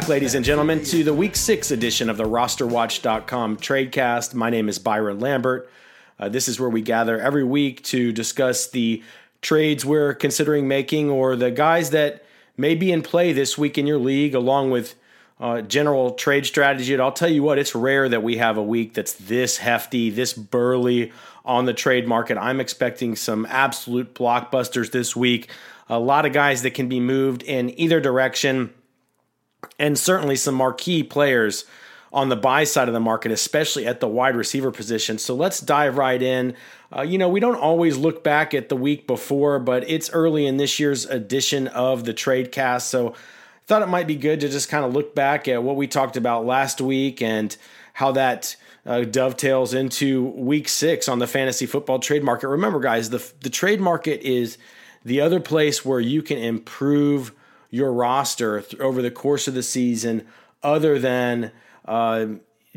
back, ladies and gentlemen, to the Week 6 edition of the RosterWatch.com Tradecast. My name is Byron Lambert. Uh, this is where we gather every week to discuss the trades we're considering making or the guys that may be in play this week in your league, along with uh, general trade strategy. And I'll tell you what, it's rare that we have a week that's this hefty, this burly on the trade market. I'm expecting some absolute blockbusters this week. A lot of guys that can be moved in either direction and certainly some marquee players on the buy side of the market, especially at the wide receiver position. So let's dive right in. Uh, you know, we don't always look back at the week before, but it's early in this year's edition of the trade cast. So I thought it might be good to just kind of look back at what we talked about last week and how that uh, dovetails into week six on the fantasy football trade market. Remember, guys, the, the trade market is the other place where you can improve your roster th- over the course of the season other than uh,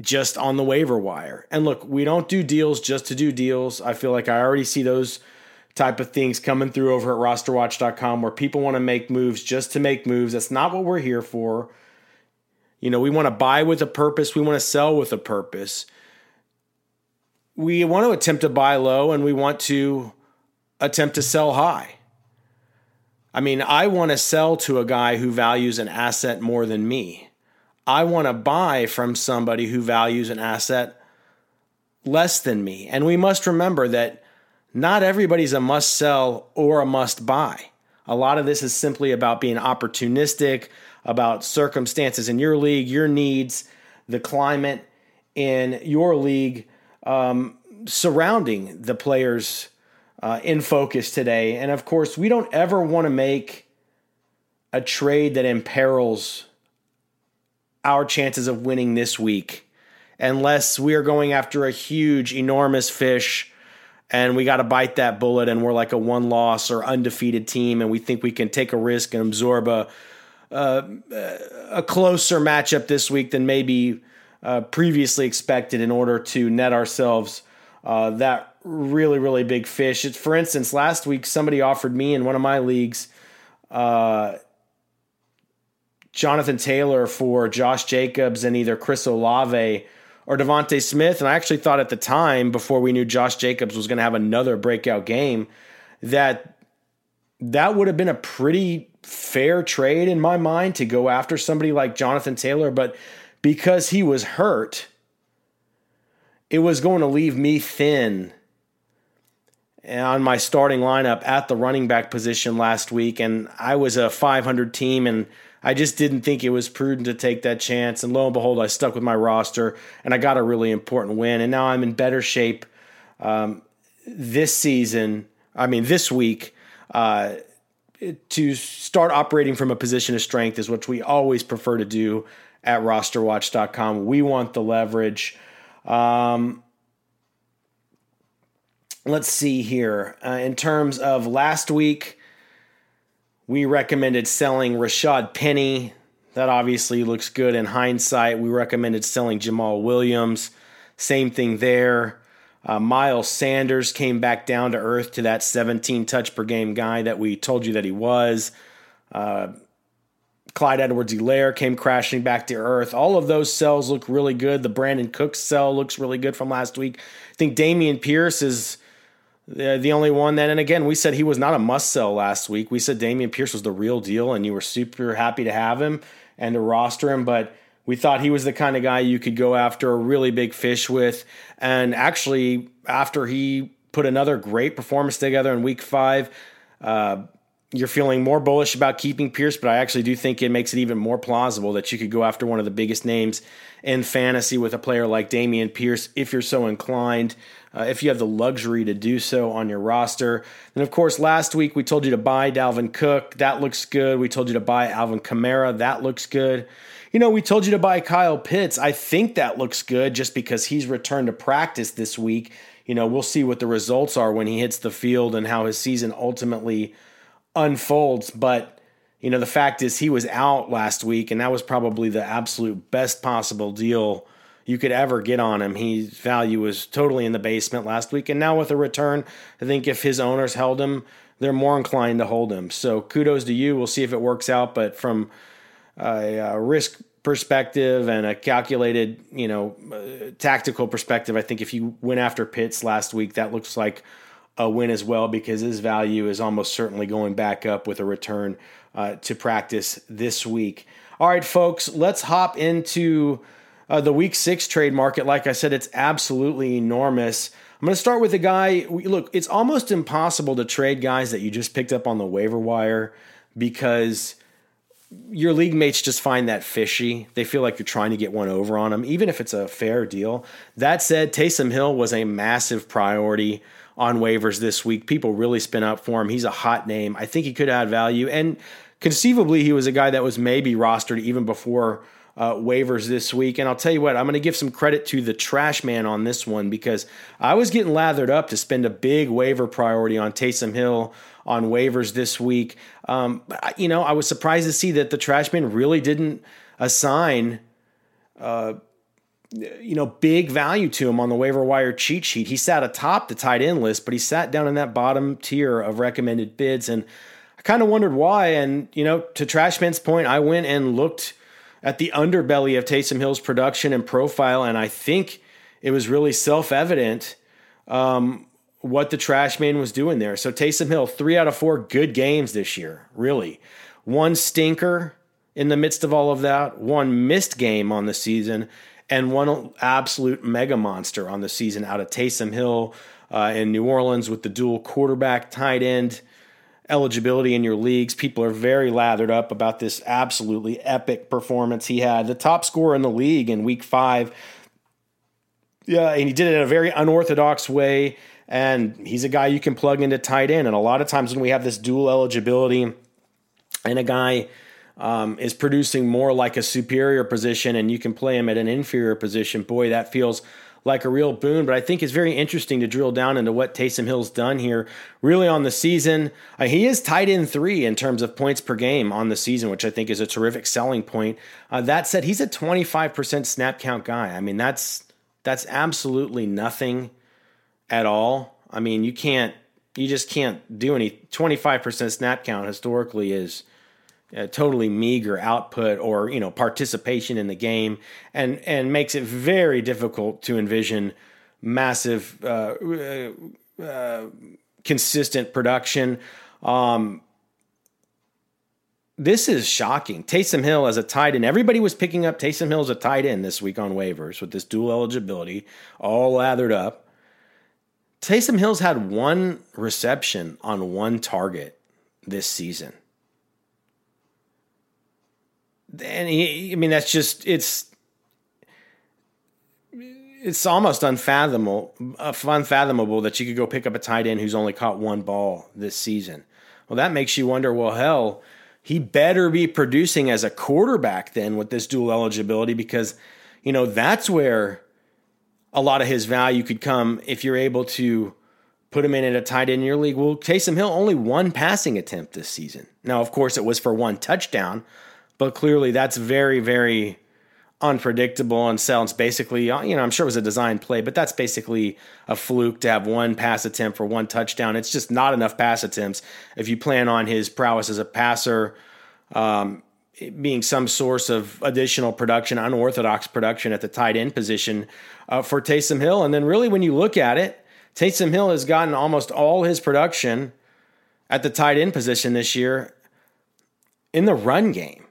just on the waiver wire. And look, we don't do deals just to do deals. I feel like I already see those type of things coming through over at rosterwatch.com where people want to make moves just to make moves. That's not what we're here for. You know, we want to buy with a purpose, we want to sell with a purpose. We want to attempt to buy low and we want to attempt to sell high. I mean, I want to sell to a guy who values an asset more than me. I want to buy from somebody who values an asset less than me. And we must remember that not everybody's a must sell or a must buy. A lot of this is simply about being opportunistic, about circumstances in your league, your needs, the climate in your league um, surrounding the players uh, in focus today. And of course, we don't ever want to make a trade that imperils our chances of winning this week unless we are going after a huge, enormous fish and we got to bite that bullet and we're like a one loss or undefeated team and we think we can take a risk and absorb a, uh, a closer matchup this week than maybe uh, previously expected in order to net ourselves uh, that really, really big fish. It's, for instance, last week somebody offered me in one of my leagues uh, Jonathan Taylor for Josh Jacobs and either Chris Olave or DeVonta Smith. And I actually thought at the time, before we knew Josh Jacobs was going to have another breakout game, that that would have been a pretty fair trade in my mind to go after somebody like Jonathan Taylor. But because he was hurt, it was going to leave me thin on my starting lineup at the running back position last week, and I was a 500 team, and I just didn't think it was prudent to take that chance. And lo and behold, I stuck with my roster, and I got a really important win. And now I'm in better shape um, this season. I mean, this week. Uh, to start operating from a position of strength is what we always prefer to do at rosterwatch.com. We want the leverage. Um, let's see here. Uh, in terms of last week, we recommended selling Rashad Penny. That obviously looks good in hindsight. We recommended selling Jamaal Williams. Same thing there. Uh, Miles Sanders came back down to earth to that 17 touch per game guy that we told you that he was. Uh, Clyde Edwards Helaire came crashing back to earth. All of those cells look really good. The Brandin Cooks cell looks really good from last week. I think Dameon Pierce is The, the only one then, and again, we said he was not a must sell last week. We said Dameon Pierce was the real deal, and you were super happy to have him and to roster him, but we thought he was the kind of guy you could go after a really big fish with. And actually, after he put another great performance together in week five, uh, you're feeling more bullish about keeping Pierce, but I actually do think it makes it even more plausible that you could go after one of the biggest names in fantasy with a player like Dameon Pierce if you're so inclined uh, if you have the luxury to do so on your roster. And of course, last week we told you to buy Dalvin Cook. That looks good. We told you to buy Alvin Kamara. That looks good. You know, we told you to buy Kyle Pitts. I think that looks good just because he's returned to practice this week. You know, we'll see what the results are when he hits the field and how his season ultimately unfolds. But, you know, the fact is he was out last week, and that was probably the absolute best possible deal you could ever get on him. His value was totally in the basement last week. And now with a return, I think if his owners held him, they're more inclined to hold him. So kudos to you. We'll see if it works out. But from a, a risk perspective and a calculated, you know, uh, tactical perspective, I think if you went after Pitts last week, that looks like a win as well because his value is almost certainly going back up with a return uh, to practice this week. All right, folks, let's hop into uh, the week six trade market, like I said, it's absolutely enormous. I'm going to start with a guy. Look, it's almost impossible to trade guys that you just picked up on the waiver wire because your league mates just find that fishy. They feel like you're trying to get one over on them, even if it's a fair deal. That said, Taysom Hill was a massive priority on waivers this week. People really spin up for him. He's a hot name. I think he could add value. And conceivably, he was a guy that was maybe rostered even before uh, waivers this week. And I'll tell you what, I'm going to give some credit to the trash man on this one because I was getting lathered up to spend a big waiver priority on Taysom Hill on waivers this week. Um, you know, I was surprised to see that the trash man really didn't assign. Uh, you know, big value to him on the waiver wire cheat sheet. He sat atop the tight end list, but he sat down in that bottom tier of recommended bids. And I kind of wondered why. And, you know, to Trashman's point, I went and looked at the underbelly of Taysom Hill's production and profile, and I think it was really self evident um, what the trash man was doing there. So Taysom Hill, three out of four good games this year, really. One stinker in the midst of all of that, one missed game on the season, and one absolute mega monster on the season out of Taysom Hill uh, in New Orleans with the dual quarterback tight end eligibility in your leagues. People are very lathered up about this absolutely epic performance he had. The top scorer in the league in week five. Yeah, and he did it in a very unorthodox way. And he's a guy you can plug into tight end. And a lot of times when we have this dual eligibility and a guy um, is producing more like a superior position and you can play him at an inferior position, boy, that feels like a real boon. But I think it's very interesting to drill down into what Taysom Hill's done here, really on the season. Uh, he is tied in three in terms of points per game on the season, which I think is a terrific selling point. Uh, that said, he's a 25% snap count guy. I mean, that's that's absolutely nothing at all. I mean, you can't, you just can't do any 25% snap count historically is totally meager output or you know participation in the game, and and makes it very difficult to envision massive, uh, uh, uh, consistent production. Um, this is shocking. Taysom Hill as a tight end. Everybody was picking up Taysom Hill as a tight end this week on waivers with this dual eligibility, all lathered up. Taysom Hill's had one reception on one target this season and he, I mean that's just it's it's almost unfathomable uh, unfathomable that you could go pick up a tight end who's only caught one ball this season. Well, that makes you wonder. Well, hell, he better be producing as a quarterback then with this dual eligibility because you know that's where a lot of his value could come if you're able to put him in at a tight end in your league. Well, Taysom Hill only one passing attempt this season. Now, of course, it was for one touchdown, but clearly that's very, very unpredictable and sounds basically, uh, you know, I'm sure it was a design play, but that's basically a fluke to have one pass attempt for one touchdown. It's just not enough pass attempts if you plan on his prowess as a passer um, being some source of additional production, unorthodox production at the tight end position uh, for Taysom Hill. And then really when you look at it, Taysom Hill has gotten almost all his production at the tight end position this year in the run game,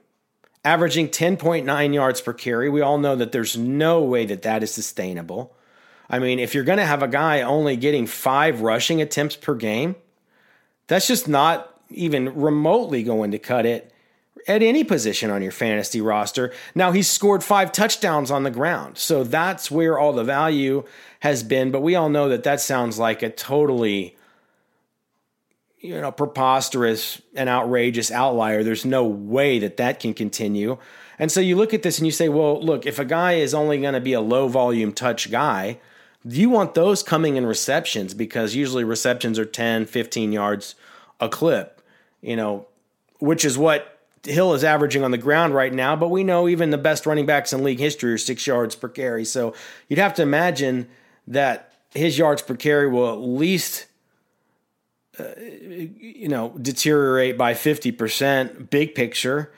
averaging 10.9 yards per carry. We all know that there's no way that that is sustainable. I mean, if you're going to have a guy only getting five rushing attempts per game, that's just not even remotely going to cut it at any position on your fantasy roster. Now, he's scored five touchdowns on the ground. So that's where all the value has been. But we all know that that sounds like a totally you know preposterous and outrageous outlier there's no way that that can continue and so you look at this and you say well look if a guy is only going to be a low volume touch guy you want those coming in receptions because usually receptions are 10 15 yards a clip you know which is what Hill is averaging on the ground right now, but we know even the best running backs in league history are six yards per carry. So you'd have to imagine that his yards per carry will at least, you know, deteriorate by 50%, big picture.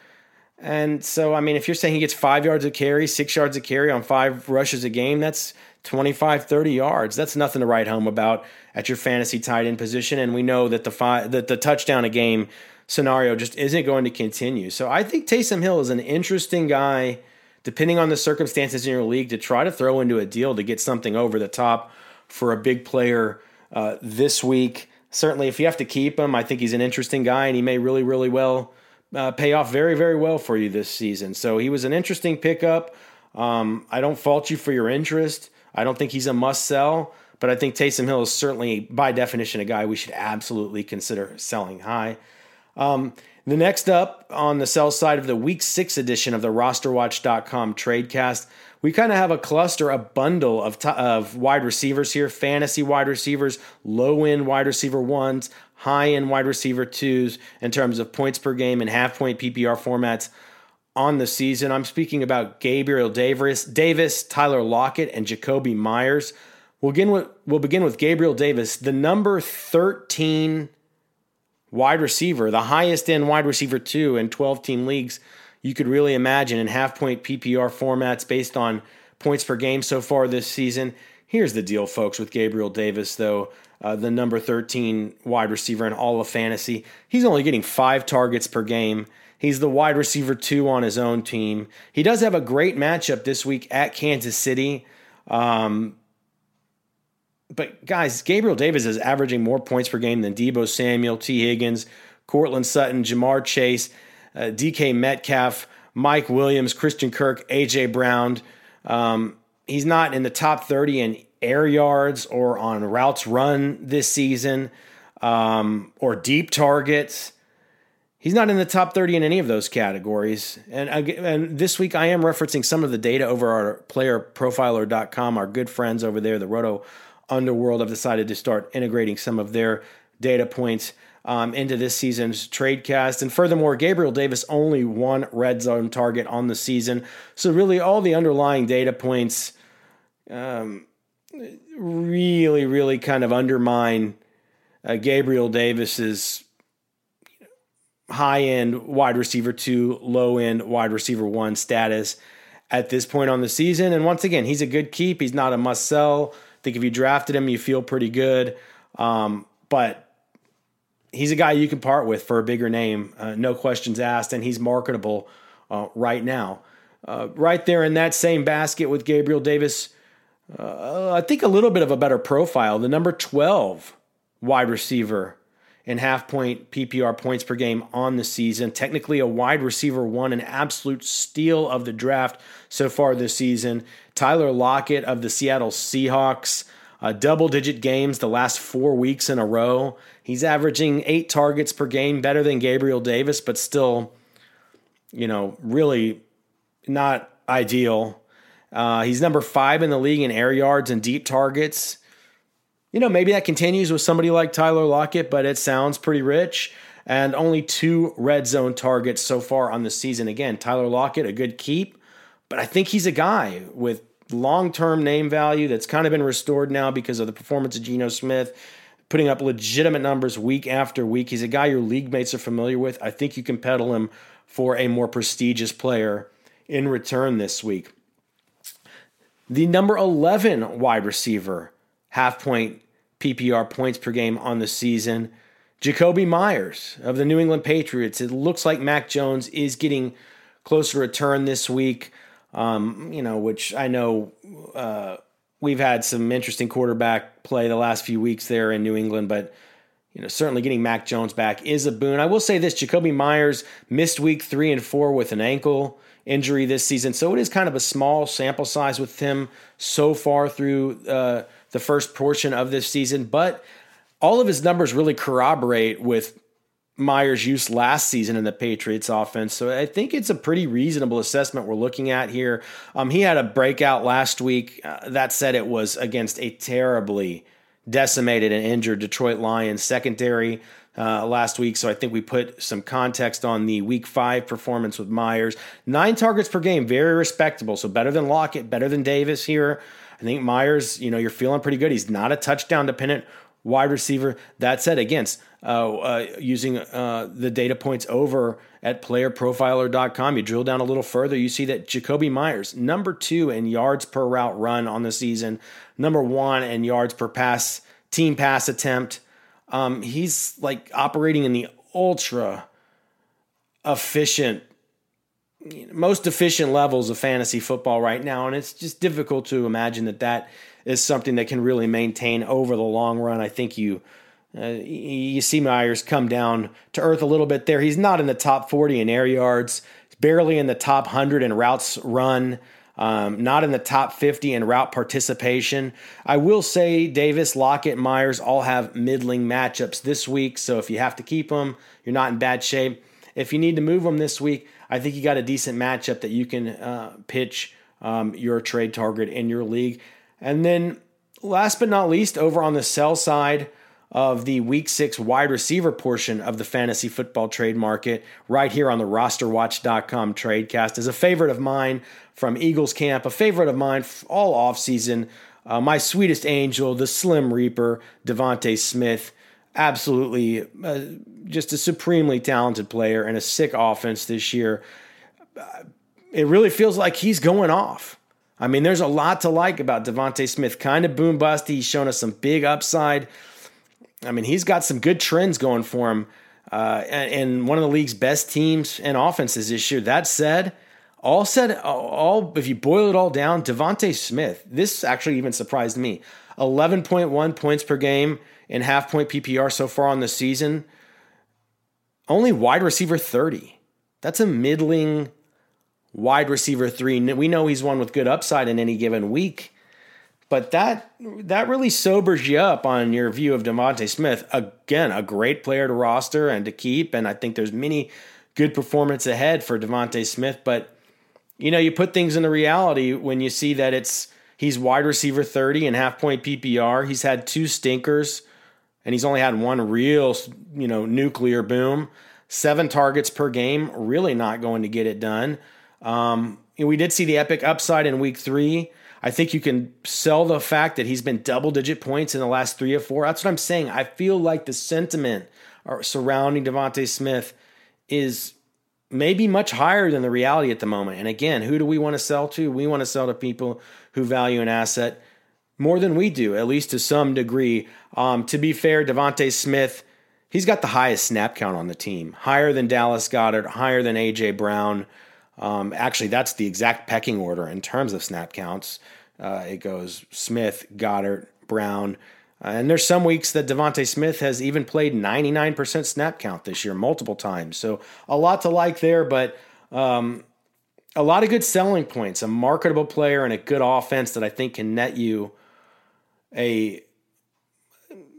And so, I mean, if you're saying he gets five yards of carry, six yards of carry on five rushes a game, that's 25, 30 yards. That's nothing to write home about at your fantasy tight end position. And we know that the five, that the touchdown a game scenario just isn't going to continue. So I think Taysom Hill is an interesting guy, depending on the circumstances in your league, to try to throw into a deal to get something over the top for a big player uh, this week. Certainly, if you have to keep him, I think he's an interesting guy, and he may really, really well uh, pay off very, very well for you this season. So he was an interesting pickup. Um, I don't fault you for your interest. I don't think he's a must sell, but I think Taysom Hill is certainly, by definition, a guy we should absolutely consider selling high. Um, the next up on the sell side of the week six edition of the rosterwatch.com tradecast, we kind of have a cluster, a bundle of, t- of wide receivers here fantasy wide receivers, low end wide receiver ones, high end wide receiver twos in terms of points per game and half point PPR formats on the season. I'm speaking about Gabriel Davis, Davis Tyler Lockett, and Jakobi Meyers. We'll begin with, we'll begin with Gabriel Davis, the number 13 wide receiver, the highest end wide receiver two in 12 team leagues you could really imagine in half point PPR formats based on points per game so far this season. Here's the deal, folks, with Gabriel Davis, though, uh, the number 13 wide receiver in all of fantasy. He's only getting five targets per game. He's the wide receiver two on his own team. He does have a great matchup this week at Kansas City. Um, but guys, Gabriel Davis is averaging more points per game than Deebo Samuel, Tee Higgins, Courtland Sutton, Ja'Marr Chase, uh, DK Metcalf, Mike Williams, Christian Kirk, AJ Brown. Um, he's not in the top 30 in air yards or on routes run this season um, or deep targets. He's not in the top 30 in any of those categories. And, and this week I am referencing some of the data over our playerprofiler.com, our good friends over there, the Roto Underworld have decided to start integrating some of their data points um, into this season's trade cast. And furthermore, Gabriel Davis only one red zone target on the season. So, really, all the underlying data points um, really, really kind of undermine uh, Gabriel Davis's high end wide receiver two, low end wide receiver one status at this point on the season. And once again, he's a good keep. He's not a must sell I think if you drafted him, you feel pretty good. Um, but he's a guy you can part with for a bigger name, uh, no questions asked, and he's marketable uh, right now. Uh, right there in that same basket with Gabriel Davis, uh, I think a little bit of a better profile. The number 12 wide receiver in half point PPR points per game on the season. Technically, a wide receiver one, an absolute steal of the draft so far this season. Tyler Lockett of the Seattle Seahawks, uh, double digit games the last four weeks in a row. He's averaging eight targets per game, better than Gabriel Davis, but still, you know, really not ideal. Uh, he's number five in the league in air yards and deep targets you know, maybe that continues with somebody like Tyler Lockett, but it sounds pretty rich. And only two red zone targets so far on the season. Again, Tyler Lockett, a good keep, but I think he's a guy with long term name value that's kind of been restored now because of the performance of Geno Smith, putting up legitimate numbers week after week. He's a guy your league mates are familiar with. I think you can peddle him for a more prestigious player in return this week. The number 11 wide receiver half point PPR points per game on the season. Jakobi Meyers of the New England Patriots. It looks like Mac Jones is getting closer to return this week. Um, you know, which I know uh, we've had some interesting quarterback play the last few weeks there in New England, but you know, certainly getting Mac Jones back is a boon. I will say this: Jakobi Meyers missed week three and four with an ankle injury this season, so it is kind of a small sample size with him so far through uh, the first portion of this season. But all of his numbers really corroborate with Meyers' use last season in the Patriots offense. So I think it's a pretty reasonable assessment we're looking at here. Um, he had a breakout last week. Uh, that said, it was against a terribly decimated and injured Detroit Lions secondary. Uh, last week. So I think we put some context on the week five performance with Meyers. Nine targets per game, very respectable. So better than Lockett, better than Davis here. I think Meyers, you know, you're feeling pretty good. He's not a touchdown dependent wide receiver. That said, against uh, uh, using uh, the data points over at playerprofiler.com, you drill down a little further, you see that Jakobi Meyers, number two in yards per route run on the season, number one in yards per pass, team pass attempt. Um, he's like operating in the ultra efficient most efficient levels of fantasy football right now, and it's just difficult to imagine that that is something that can really maintain over the long run. I think you uh, you see Meyers come down to earth a little bit there. He's not in the top 40 in air yards, barely in the top 100 in routes run. Um, not in the top 50 in route participation. I will say Davis, Lockett, Meyers all have middling matchups this week. So if you have to keep them, you're not in bad shape. If you need to move them this week, I think you got a decent matchup that you can uh, pitch um, your trade target in your league. And then, last but not least, over on the sell side of the week six wide receiver portion of the fantasy football trade market, right here on the rosterwatch.com tradecast, is a favorite of mine from Eagles camp, a favorite of mine all offseason. Uh, my sweetest angel, the Slim Reaper, DeVonta Smith absolutely uh, just a supremely talented player and a sick offense this year. It really feels like he's going off. I mean, there's a lot to like about DeVonta Smith. Kind of boom bust. He's shown us some big upside. I mean, he's got some good trends going for him, uh, and, and, one of the league's best teams and offenses this year. That said, all said, all if you boil it all down, DeVonta Smith. This actually even surprised me. 11.1 points per game in half point PPR so far on the season. Only wide receiver 30. That's a middling wide receiver three. We know he's one with good upside in any given week, but that that really sobers you up on your view of DeVonta Smith. Again, a great player to roster and to keep, and I think there's many good performance ahead for DeVonta Smith. But you know, you put things into reality when you see that it's he's wide receiver 30 and half point PPR. He's had two stinkers and he's only had one real, you know, nuclear boom. Seven targets per game, really not going to get it done. Um, we did see the epic upside in week three. I think you can sell the fact that he's been double digit points in the last three or four. That's what I'm saying. I feel like the sentiment surrounding DeVonta Smith is maybe much higher than the reality at the moment. And again, who do we want to sell to? We want to sell to people who value an asset more than we do, at least to some degree. Um, to be fair, DeVonta Smith, he's got the highest snap count on the team, higher than Dallas Goedert, higher than AJ Brown. Um, actually, that's the exact pecking order in terms of snap counts. Uh, it goes Smith, Goedert, Brown. Uh, and there's some weeks that DeVonta Smith has even played 99% snap count this year, multiple times. So a lot to like there, but um, a lot of good selling points. A marketable player and a good offense that I think can net you a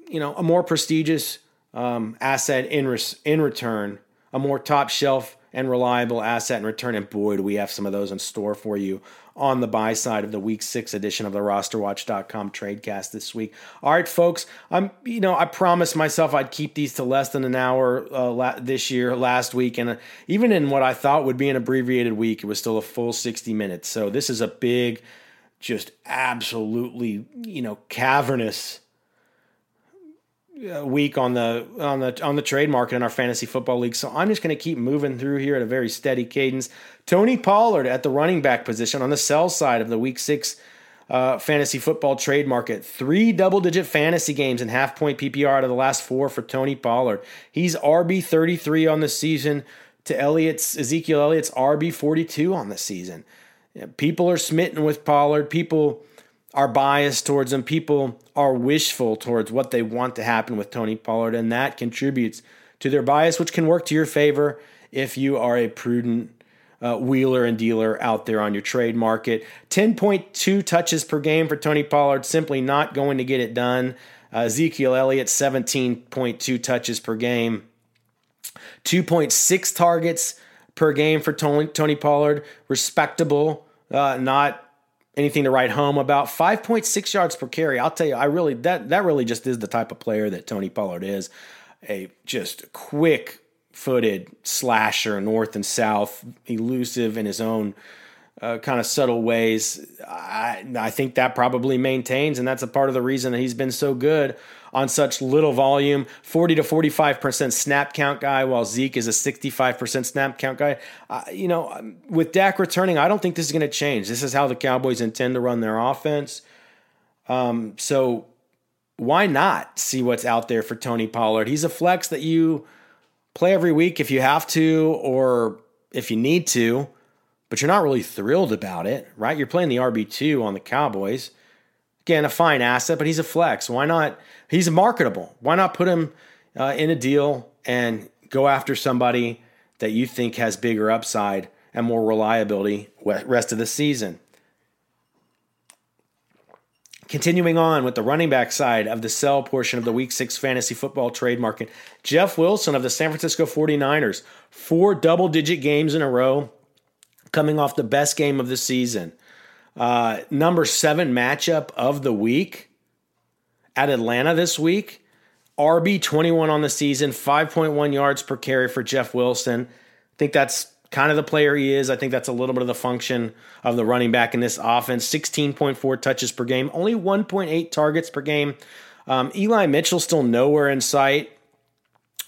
you know a more prestigious um, asset in res- in return, a more top shelf and reliable asset in return. And boy, do we have some of those in store for you on the buy side of the week six edition of the rosterwatch.com tradecast this week. All right, folks, I'm, you know, I promised myself I'd keep these to less than an hour uh, la- this year, last week. And uh, even in what I thought would be an abbreviated week, it was still a full 60 minutes. So this is a big, just absolutely, you know, cavernous week on the on the on the trade market in our fantasy football league. So I'm just going to keep moving through here at a very steady cadence. Tony Pollard at the running back position on the sell side of the week six uh, fantasy football trade market. Three double digit fantasy games and half point PPR out of the last four for Tony Pollard. He's RB 33 on the season to Elliott's Ezekiel Elliott's RB 42 on the season. People are smitten with Pollard. People are biased towards him. People are wishful towards what they want to happen with Tony Pollard, and that contributes to their bias, which can work to your favor if you are a prudent uh, wheeler and dealer out there on your trade market. 10.2 touches per game for Tony Pollard, simply not going to get it done. Uh, Ezekiel Elliott, 17.2 touches per game. 2.6 targets per game for Tony, Tony Pollard. Respectable, uh, not anything to write home about. 5.6 yards per carry. I'll tell you, I really that that really just is the type of player that Tony Pollard is. A just quick footed slasher, north and south, elusive in his own uh, kind of subtle ways. I, I think that probably maintains, and that's a part of the reason that he's been so good on such little volume 40 to 45% snap count guy, while Zeke is a 65% snap count guy. Uh, you know, with Dak returning, I don't think this is going to change. This is how the Cowboys intend to run their offense. Um, so why not see what's out there for Tony Pollard? He's a flex that you play every week if you have to or if you need to, but you're not really thrilled about it, right? You're playing the RB2 on the Cowboys. Again, a fine asset, but he's a flex. Why not? He's marketable. Why not put him uh, in a deal and go after somebody that you think has bigger upside and more reliability rest of the season? Continuing on with the running back side of the sell portion of the week six fantasy football trade market, Jeff Wilson of the San Francisco 49ers, four double digit games in a row, coming off the best game of the season. Uh, number seven matchup of the week at Atlanta this week. RB 21 on the season, 5.1 yards per carry for Jeff Wilson. I think that's kind of the player he is. I think that's a little bit of the function of the running back in this offense. 16.4 touches per game, only 1.8 targets per game. Um, Eli Mitchell still nowhere in sight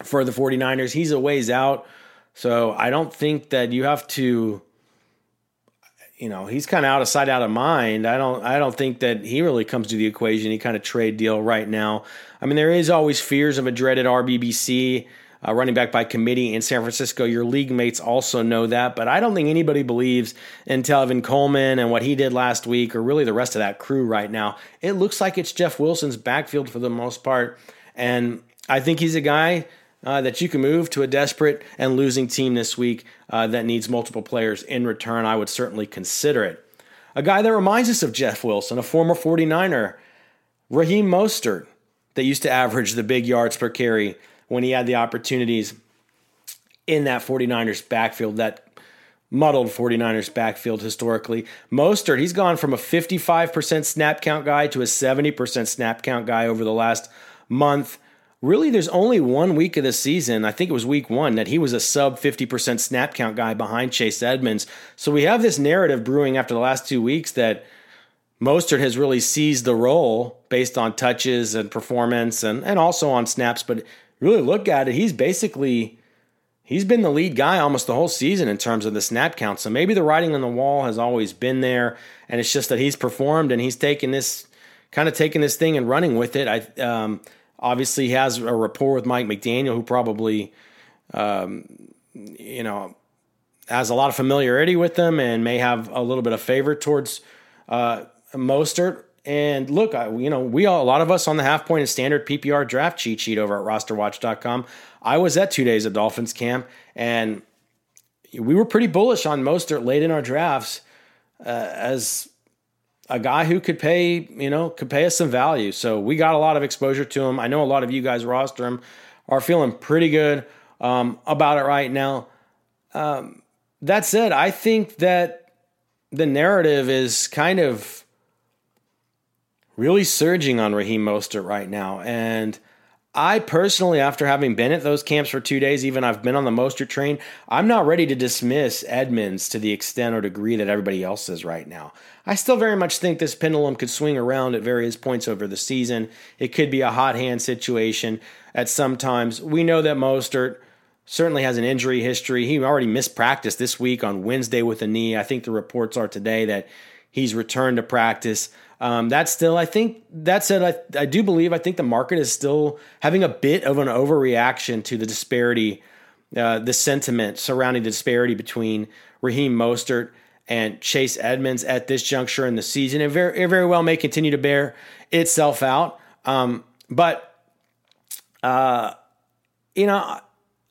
for the 49ers. He's a ways out. So I don't think that you have to you know, he's kind of out of sight, out of mind. I don't, I don't think that he really comes to the equation. Any kind of trade deal right now. I mean, there is always fears of a dreaded RBBC uh, running back by committee in San Francisco. Your league mates also know that, but I don't think anybody believes in Tevin Coleman and what he did last week, or really the rest of that crew right now. It looks like it's Jeff Wilson's backfield for the most part, and I think he's a guy. Uh, that you can move to a desperate and losing team this week uh, that needs multiple players in return, I would certainly consider it. A guy that reminds us of Jeff Wilson, a former 49er, Raheem Mostert, that used to average the big yards per carry when he had the opportunities in that 49ers backfield, that muddled 49ers backfield historically. Mostert, he's gone from a 55% snap count guy to a 70% snap count guy over the last month. Really, there's only one week of the season, I think it was week one, that he was a sub 50% snap count guy behind Chase Edmonds. So we have this narrative brewing after the last two weeks that Mostert has really seized the role based on touches and performance and, and also on snaps, but really look at it, he's basically he's been the lead guy almost the whole season in terms of the snap count. So maybe the writing on the wall has always been there, and it's just that he's performed and he's taken this kind of taking this thing and running with it. I um, obviously has a rapport with Mike McDaniel, who probably um, you know has a lot of familiarity with them and may have a little bit of favor towards uh, Mostert. And look, I, you know, we all, a lot of us on the half point and standard PPR draft cheat sheet over at rosterwatch.com. I was at two days of Dolphins camp and we were pretty bullish on Mostert late in our drafts uh, as a guy who could pay, you know, could pay us some value. So we got a lot of exposure to him. I know a lot of you guys roster him are feeling pretty good um, about it right now. Um, that said, I think that the narrative is kind of really surging on Raheem Mostert right now. And I personally, after having been at those camps for two days, even I've been on the Mostert train, I'm not ready to dismiss Edmonds to the extent or degree that everybody else is right now. I still very much think this pendulum could swing around at various points over the season. It could be a hot hand situation at some times. We know that Mostert certainly has an injury history. He already missed practice this week on Wednesday with a knee. I think the reports are today that He's returned to practice. Um, that's still, I think, that said, I, I do believe, I think the market is still having a bit of an overreaction to the disparity, uh, the sentiment surrounding the disparity between Raheem Mostert and Chase Edmonds at this juncture in the season. It very, it very well may continue to bear itself out. Um, but, uh, you know,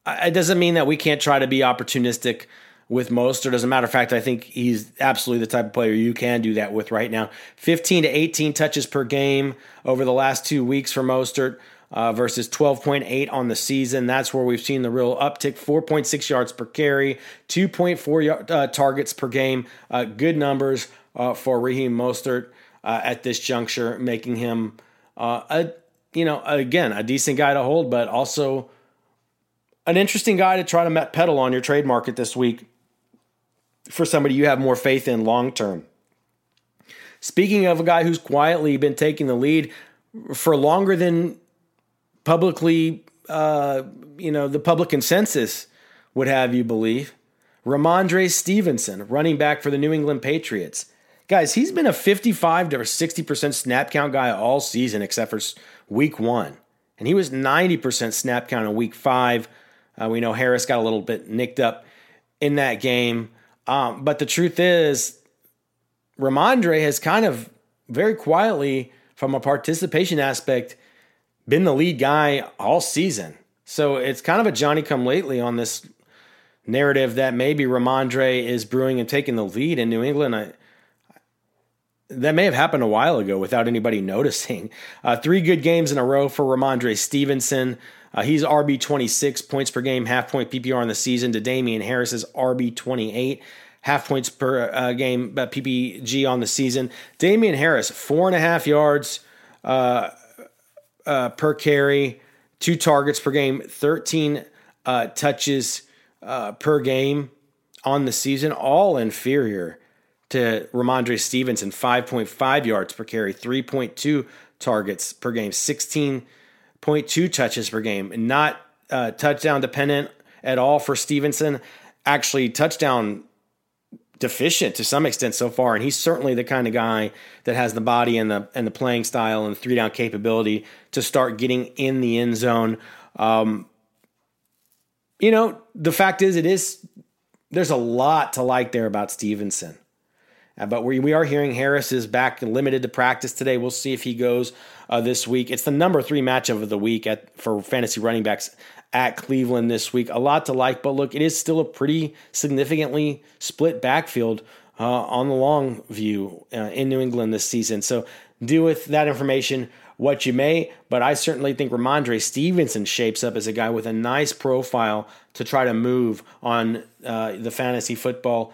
it doesn't mean that we can't try to be opportunistic with Mostert. As a matter of fact, I think he's absolutely the type of player you can do that with right now. 15 to 18 touches per game over the last two weeks for Mostert. Uh, versus 12.8 on the season. That's where we've seen the real uptick 4.6 yards per carry, 2.4 uh, targets per game. Uh, good numbers uh, for Raheem Mostert uh, at this juncture, making him uh, a you know again a decent guy to hold, but also an interesting guy to try to pedal on your trade market this week for somebody you have more faith in long term. Speaking of a guy who's quietly been taking the lead for longer than publicly, uh, you know, the public consensus would have you believe, Rhamondre Stevenson, running back for the New England Patriots. Guys, he's been a 55 to 60% snap count guy all season except for week one. And he was 90% snap count in week five. Uh, we know Harris got a little bit nicked up in that game. Um, but the truth is, Rhamondre has kind of very quietly, from a participation aspect, been the lead guy all season. So it's kind of a Johnny come lately on this narrative that maybe Rhamondre is brewing and taking the lead in New England. I, that may have happened a while ago without anybody noticing. Uh, three good games in a row for Rhamondre Stevenson. Uh, he's RB 26 points per game, half point PPR on the season. To Damien Harris's RB 28, half points per uh, game uh, PPG on the season. Damien Harris, four and a half yards uh, uh, per carry, two targets per game, 13 uh, touches per game on the season, all inferior to Rhamondre Stevenson, 5.5 yards per carry, 3.2 targets per game, 16 0.2 touches per game, and not uh, touchdown dependent at all for Stevenson. Actually, touchdown deficient to some extent so far, and he's certainly the kind of guy that has the body and the and the playing style and three down capability to start getting in the end zone. Um, you know, the fact is, it is there's a lot to like there about Stevenson. Uh, but we, we are hearing Harris is back limited to practice today. We'll see if he goes uh, this week. It's the number three matchup of the week at for fantasy running backs at Cleveland this week. A lot to like, but look, it is still a pretty significantly split backfield uh, on the long view uh, in New England this season. So do with that information what you may, but I certainly think Rhamondre Stevenson shapes up as a guy with a nice profile to try to move on uh, the fantasy football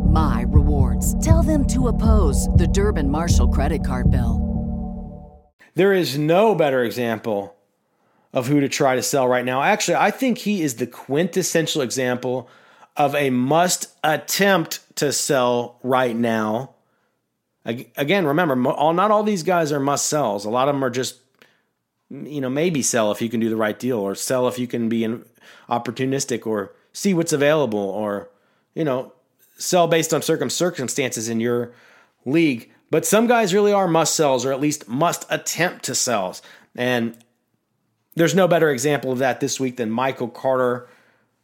my rewards. Tell them to oppose the Durbin Marshall credit card bill. There is no better example of who to try to sell right now. Actually, I think he is the quintessential example of a must attempt to sell right now. Again, remember, all, not all these guys are must sells. A lot of them are just, you know, maybe sell if you can do the right deal, or sell if you can be opportunistic, or see what's available, or, you know, sell based on circum circumstances in your league. But some guys really are must sells, or at least must attempt to sells. And there's no better example of that this week than Michael Carter,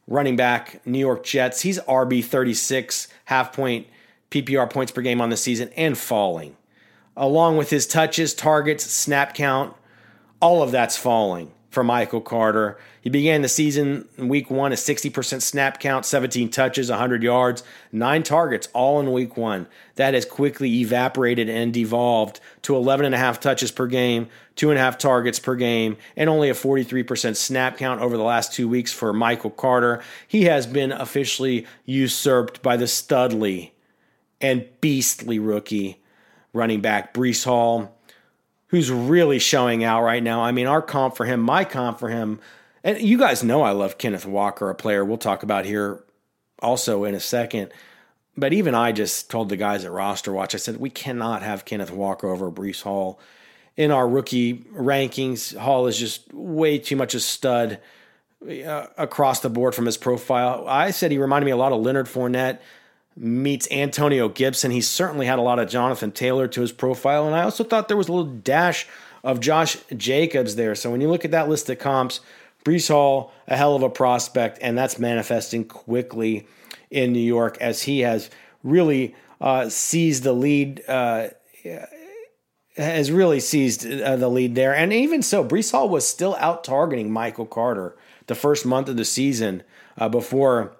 running back, New York Jets. He's RB 36, half point PPR points per game on the season, and falling. Along with his touches, targets, snap count, all of that's falling for Michael Carter. He began the season in week one, a 60% snap count, 17 touches, 100 yards, nine targets, all in week one. That has quickly evaporated and devolved to 11.5 touches per game, two and a half targets per game, and only a 43% snap count over the last two weeks for Michael Carter. He has been officially usurped by the studly and beastly rookie running back Breece Hall who's really showing out right now. I mean, our comp for him, my comp for him, and you guys know I love Kenneth Walker, a player we'll talk about here also in a second. But even I just told the guys at Roster Watch, I said, we cannot have Kenneth Walker over Breece Hall in our rookie rankings. Hall is just way too much a stud uh, across the board from his profile. I said he reminded me a lot of Leonard Fournette meets Antonio Gibson. He certainly had a lot of Jonathan Taylor to his profile. And I also thought there was a little dash of Josh Jacobs there. So when you look at that list of comps, Breece Hall, a hell of a prospect, and that's manifesting quickly in New York as he has really uh, seized the lead. Uh, has really seized uh, the lead there, and even so, Breece Hall was still out targeting Michael Carter the first month of the season uh, before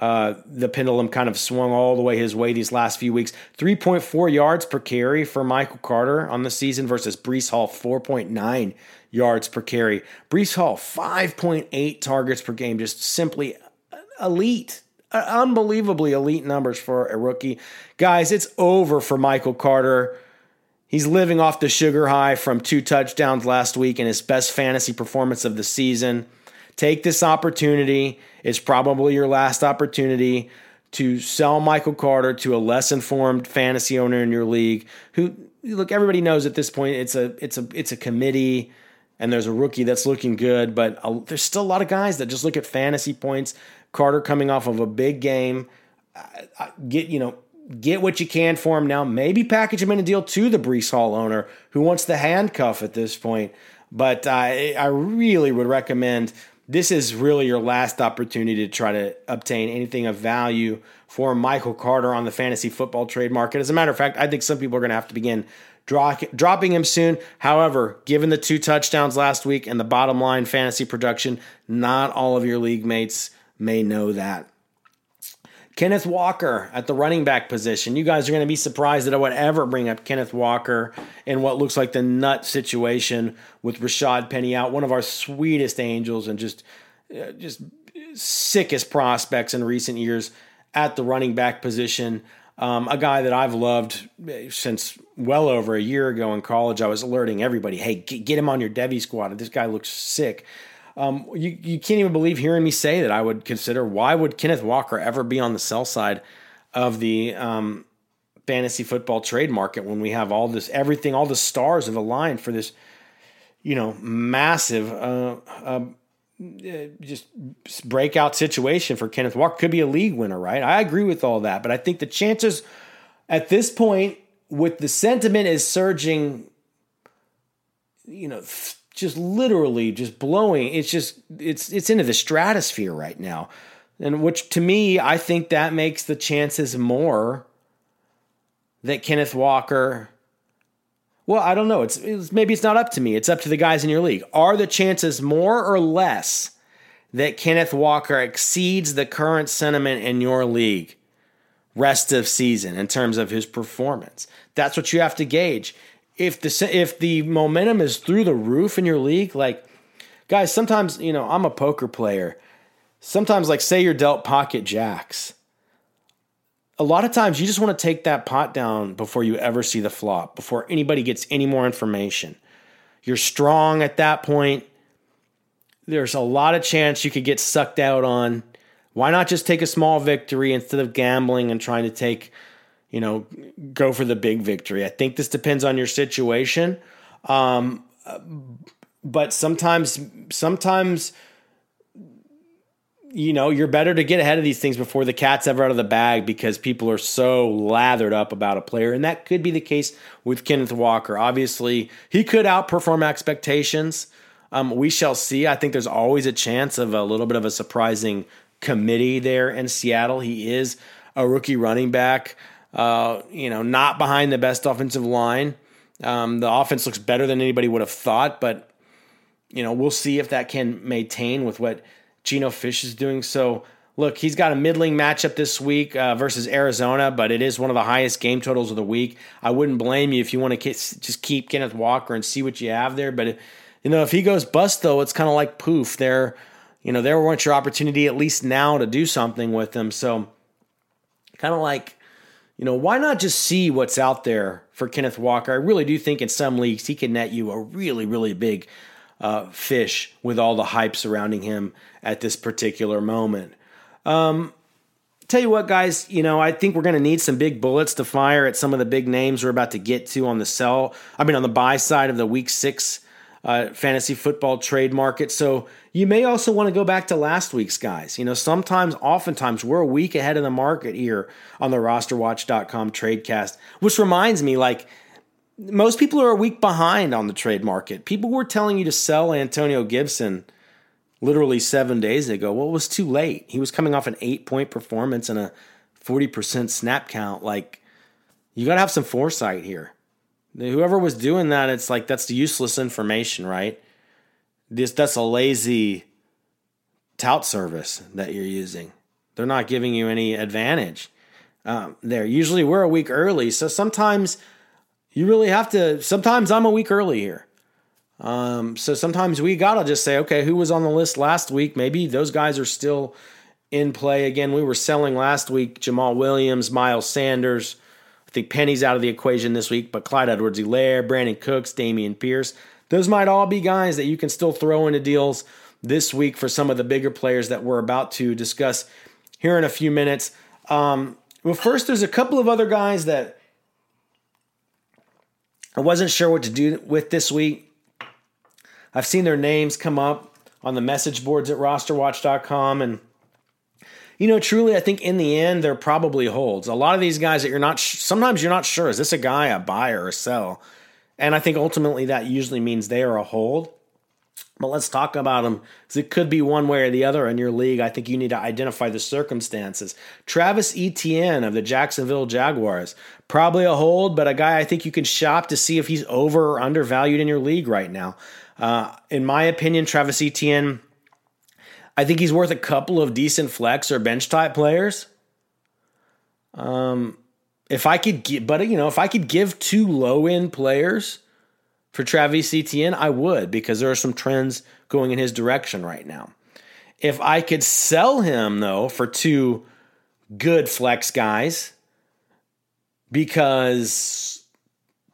uh, the pendulum kind of swung all the way his way these last few weeks. 3.4 yards per carry for Michael Carter on the season versus Breece Hall, 4.9 yards per carry. Breece Hall, 5.8 targets per game, just simply elite. Unbelievably elite numbers for a rookie. Guys, it's over for Michael Carter. He's living off the sugar high from two touchdowns last week and his best fantasy performance of the season. Take this opportunity. It's probably your last opportunity to sell Michael Carter to a less informed fantasy owner in your league who look everybody knows at this point it's a it's a it's a committee and there's a rookie that's looking good but a, there's still a lot of guys that just look at fantasy points. Carter coming off of a big game get you know get what you can for him now. Maybe package him in a deal to the Breece Hall owner who wants the handcuff at this point. But I, I really would recommend this is really your last opportunity to try to obtain anything of value for Michael Carter on the fantasy football trade market. As a matter of fact, I think some people are going to have to begin dropping him soon. However, given the two touchdowns last week and the bottom line fantasy production, not all of your league mates may know that. Kenneth Walker at the running back position. You guys are going to be surprised that I would ever bring up Kenneth Walker in what looks like the nut situation with Rashaad Penny out, one of our sweetest angels and just uh, just sickest prospects in recent years at the running back position. Um, a guy that I've loved uh, since well over a year ago in college. I was alerting everybody, hey, get him on your Devy squad. This guy looks sick. Um, you, you can't even believe hearing me say that I would consider why would Kenneth Walker ever be on the sell side of the um, fantasy football trade market when we have all this everything, all the stars have aligned for this, you know, massive uh, uh, just breakout situation for Kenneth Walker. Could be a league winner, right? I agree with all that, but I think the chances at this point, with the sentiment is surging, you know, just literally just blowing. It's just it's it's into the stratosphere right now. And which to me, I think that makes the chances more that Kenneth Walker well, I don't know. It's, it's, maybe it's not up to me. It's up to the guys in your league. Are the chances more or less that Kenneth Walker exceeds the current sentiment in your league rest of season in terms of his performance? That's what you have to gauge if the if the momentum is through the roof in your league, like guys, sometimes you know I'm a poker player. Sometimes, like say you're dealt pocket jacks. A lot of times, you just want to take that pot down before you ever see the flop, before anybody gets any more information. You're strong at that point. There's a lot of chance you could get sucked out on. Why not just take a small victory instead of gambling and trying to take you know, go for the big victory. I think this depends on your situation. Um, but sometimes, sometimes, you know, you're better to get ahead of these things before the cat's ever out of the bag because people are so lathered up about a player. And that could be the case with Kenneth Walker. Obviously, he could outperform expectations. Um, we shall see. I think there's always a chance of a little bit of a surprising committee there in Seattle. He is a rookie running back. Uh, you know, not behind the best offensive line. Um, the offense looks better than anybody would have thought, but you know, we'll see if that can maintain with what Geno Fish is doing. So, look, he's got a middling matchup this week uh, versus Arizona, but it is one of the highest game totals of the week. I wouldn't blame you if you want to just keep Kenneth Walker and see what you have there. But you know, if he goes bust, though, it's kind of like poof. There, you know, there wants your opportunity at least now to do something with him. So, kind of like you know, why not just see what's out there for Kenneth Walker? I really do think in some leagues he can net you a really, really big uh, fish with all the hype surrounding him at this particular moment. Um, tell you what, guys, you know, I think we're going to need some big bullets to fire at some of the big names we're about to get to on the sell. I mean, on the buy side of the week six uh, fantasy football trade market. So you may also want to go back to last week's guys. You know, sometimes, oftentimes, we're a week ahead of the market here on the rosterwatch.com tradecast, which reminds me, like, most people are a week behind on the trade market. People were telling you to sell Antonio Gibson literally seven days ago. Well, it was too late. He was coming off an eight point performance and a 40% snap count. Like, you got to have some foresight here. Whoever was doing that, it's like that's useless information, right? This that's a lazy tout service that you're using. They're not giving you any advantage um, there. Usually we're a week early, so sometimes you really have to. Sometimes I'm a week early here. Um, so sometimes we gotta just say, okay, who was on the list last week? Maybe those guys are still in play. Again, we were selling last week Jamaal Williams, Miles Sanders. Think Penny's out of the equation this week, but Clyde Edwards Helaire, Brandin Cooks, Dameon Pierce. Those might all be guys that you can still throw into deals this week for some of the bigger players that we're about to discuss here in a few minutes. Um, well, first, there's a couple of other guys that I wasn't sure what to do with this week. I've seen their names come up on the message boards at rosterwatch.com and you know truly I think in the end there probably holds. A lot of these guys that you're not sometimes you're not sure is this a guy a buy or a sell? And I think ultimately that usually means they are a hold. But let's talk about them because it could be one way or the other in your league. I think you need to identify the circumstances. Travis Etienne of the Jacksonville Jaguars, probably a hold, but a guy I think you can shop to see if he's over or undervalued in your league right now. Uh, in my opinion, Travis Etienne, I think he's worth a couple of decent flex or bench type players. Um, if I could get, but you know, if I could give two low end players for Travis Etienne, I would because there are some trends going in his direction right now. If I could sell him though for two good flex guys because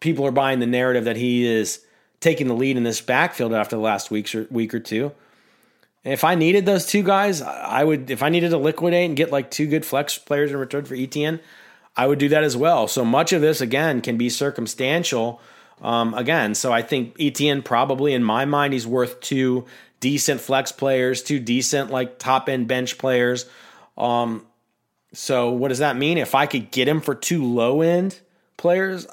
people are buying the narrative that he is taking the lead in this backfield after the last week or, week or two. If I needed those two guys, I would. If I needed to liquidate and get like two good flex players in return for Etienne, I would do that as well. So much of this again can be circumstantial. Um, again, so I think Etienne probably in my mind he's worth two decent flex players, two decent like top end bench players. Um, so what does that mean? If I could get him for two low end players,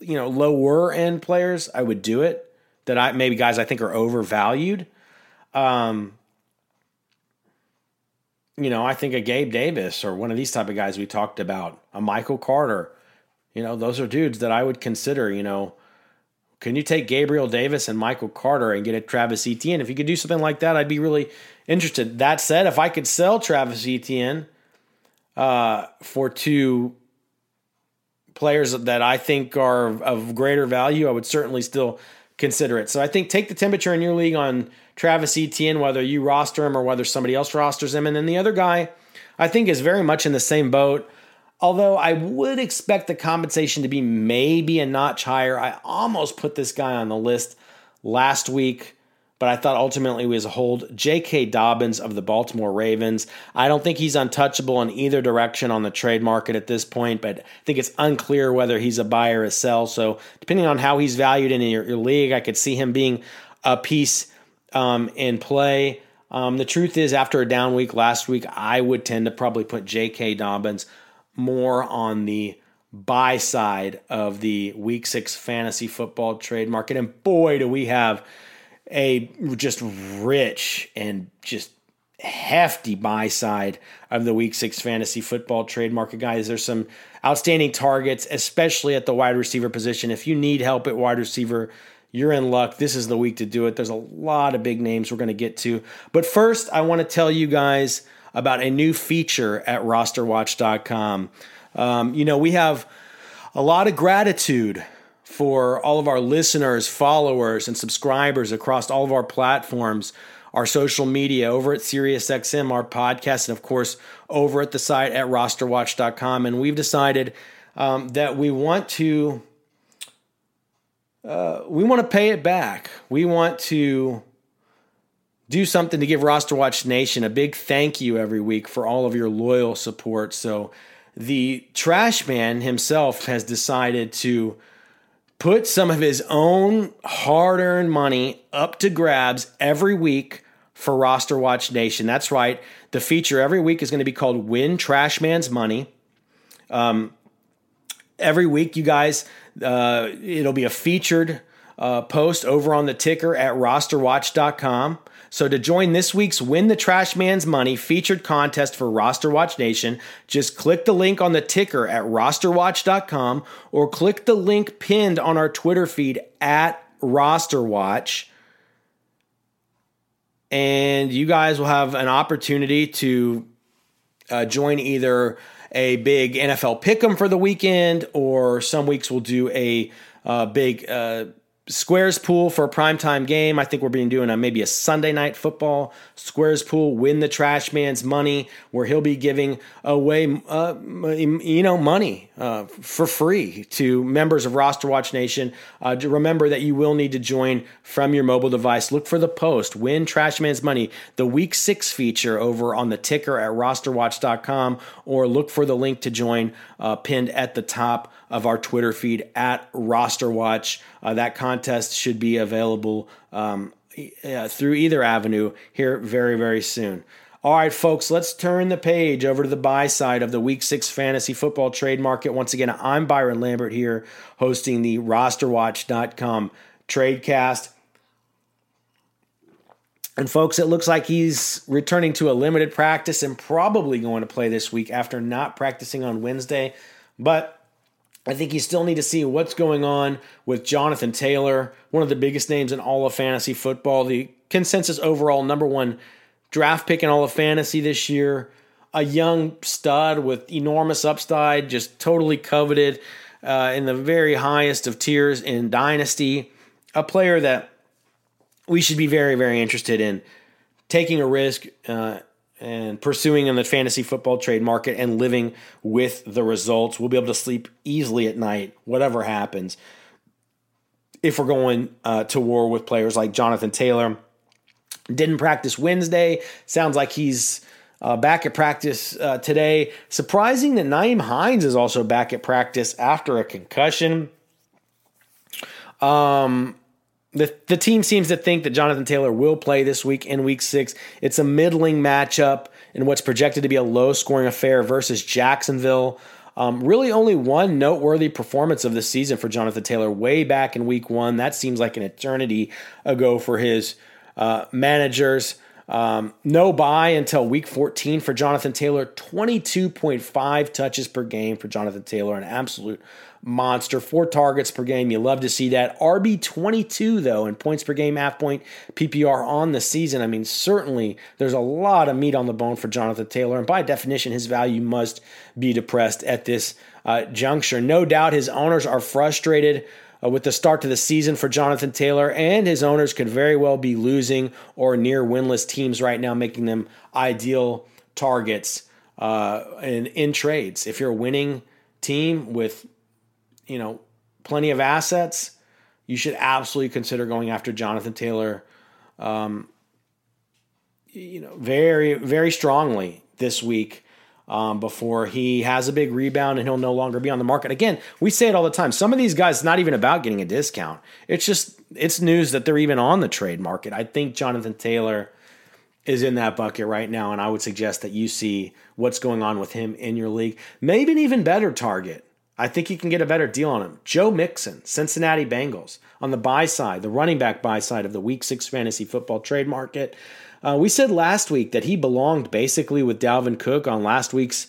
you know lower end players, I would do it. That I maybe guys I think are overvalued. Um, you know, I think a Gabe Davis or one of these type of guys we talked about, a Michael Carter. You know, those are dudes that I would consider. You know, can you take Gabriel Davis and Michael Carter and get a Travis Etienne? If you could do something like that, I'd be really interested. That said, if I could sell Travis Etienne uh, for two players that I think are of greater value, I would certainly still consider it. So I think take the temperature in your league on Travis Etienne, whether you roster him or whether somebody else rosters him. And then the other guy, I think, is very much in the same boat. Although I would expect the compensation to be maybe a notch higher. I almost put this guy on the list last week but I thought ultimately he was a hold. J.K. Dobbins of the Baltimore Ravens. I don't think he's untouchable in either direction on the trade market at this point, but I think it's unclear whether he's a buy or a sell. So depending on how he's valued in your, your league, I could see him being a piece um, in play. Um, the truth is, after a down week last week, I would tend to probably put J.K. Dobbins more on the buy side of the week six fantasy football trade market. And boy, do we have a just rich and just hefty buy side of the week six fantasy football trade market guys. There's some outstanding targets, especially at the wide receiver position. If you need help at wide receiver, you're in luck. This is the week to do it. There's a lot of big names we're going to get to. But first, I want to tell you guys about a new feature at rosterwatch.com. Um, you know, we have a lot of gratitude for all of our listeners, followers, and subscribers across all of our platforms. our social media over at SiriusXM, our podcast, and of course over at the site at rosterwatch.com. And we've decided um, that we want to uh, we want to pay it back. We want to do something to give Roster Watch Nation a big thank you every week for all of your loyal support. So the trash man himself has decided to put some of his own hard earned money up to grabs every week for Roster Watch Nation. That's right. The feature every week is going to be called Win Trash Man's Money. Um, every week, you guys, uh, it'll be a featured uh, post over on the ticker at rosterwatch.com. So to join this week's Win the Trash Man's Money featured contest for Roster Watch Nation, just click the link on the ticker at rosterwatch.com or click the link pinned on our Twitter feed at rosterwatch. And you guys will have an opportunity to uh, join either a big NFL pick'em for the weekend, or some weeks we'll do a uh, big uh, Squares pool for a primetime game. I think we're being doing a maybe a Sunday night football Squares pool. Win the trash man's money, where he'll be giving away, uh, you know, money uh, for free to members of Roster Watch Nation. Uh, remember that you will need to join from your mobile device. Look for the post. Win trash man's money. The week six feature over on the ticker at rosterwatch.com, or look for the link to join uh, pinned at the top of our Twitter feed at RosterWatch. Uh, that contest should be available um, uh, through either avenue here very, very soon. All right, folks, let's turn the page over to the buy side of the Week 6 fantasy football trade market. Once again, I'm Byron Lambert here hosting the rosterwatch.com tradecast. And folks, it looks like he's returning to a limited practice and probably going to play this week after not practicing on Wednesday. But I think you still need to see what's going on with Jonathan Taylor, one of the biggest names in all of fantasy football, the consensus overall number one draft pick in all of fantasy this year, a young stud with enormous upside, just totally coveted uh, in the very highest of tiers in Dynasty, a player that we should be very, very interested in taking a risk uh, and pursuing in the fantasy football trade market and living with the results. We'll be able to sleep easily at night, whatever happens. If we're going uh, to war with players like Jonathan Taylor, didn't practice Wednesday. Sounds like he's uh, back at practice uh, today. Surprising that Nyheim Hines is also back at practice after a concussion. Um, the, the team seems to think that Jonathan Taylor will play this week in week six. It's a middling matchup in what's projected to be a low scoring affair versus Jacksonville. Um, really, only one noteworthy performance of the season for Jonathan Taylor way back in week one. That seems like an eternity ago for his uh, managers. Um, no buy until week 14 for Jonathan Taylor. 22.5 touches per game for Jonathan Taylor, an absolute monster. Four targets per game. You love to see that. RB 22, though, in points per game, half point PPR on the season. I mean, certainly there's a lot of meat on the bone for Jonathan Taylor. And by definition, his value must be depressed at this uh, juncture. No doubt his owners are frustrated. Uh, with the start to the season for Jonathan Taylor, and his owners could very well be losing or near winless teams right now, making them ideal targets uh, in, in trades. If you're a winning team with you know, plenty of assets, you should absolutely consider going after Jonathan Taylor. Um, you know, very very strongly this week. Um, before he has a big rebound and he'll no longer be on the market. Again, we say it all the time. Some of these guys, not even about getting a discount. It's just it's news that they're even on the trade market. I think Jonathan Taylor is in that bucket right now, and I would suggest that you see what's going on with him in your league. Maybe an even better target I think you can get a better deal on him. Joe Mixon, Cincinnati Bengals, on the buy side, the running back buy side of the Week Six fantasy football trade market. Uh, we said last week that he belonged basically with Dalvin Cook on last week's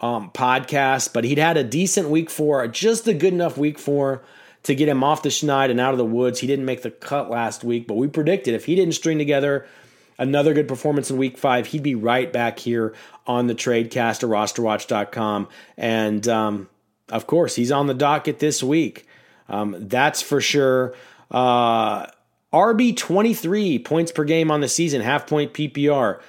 um, podcast, but he'd had a decent week four, just a good enough week four to get him off the schneid and out of the woods. He didn't make the cut last week, but we predicted if he didn't string together another good performance in week five, he'd be right back here on the tradecast or rosterwatch.com. And, um, of course, he's on the docket this week. Um, that's for sure. Uh, RB 23 points per game on the season, half point PPR.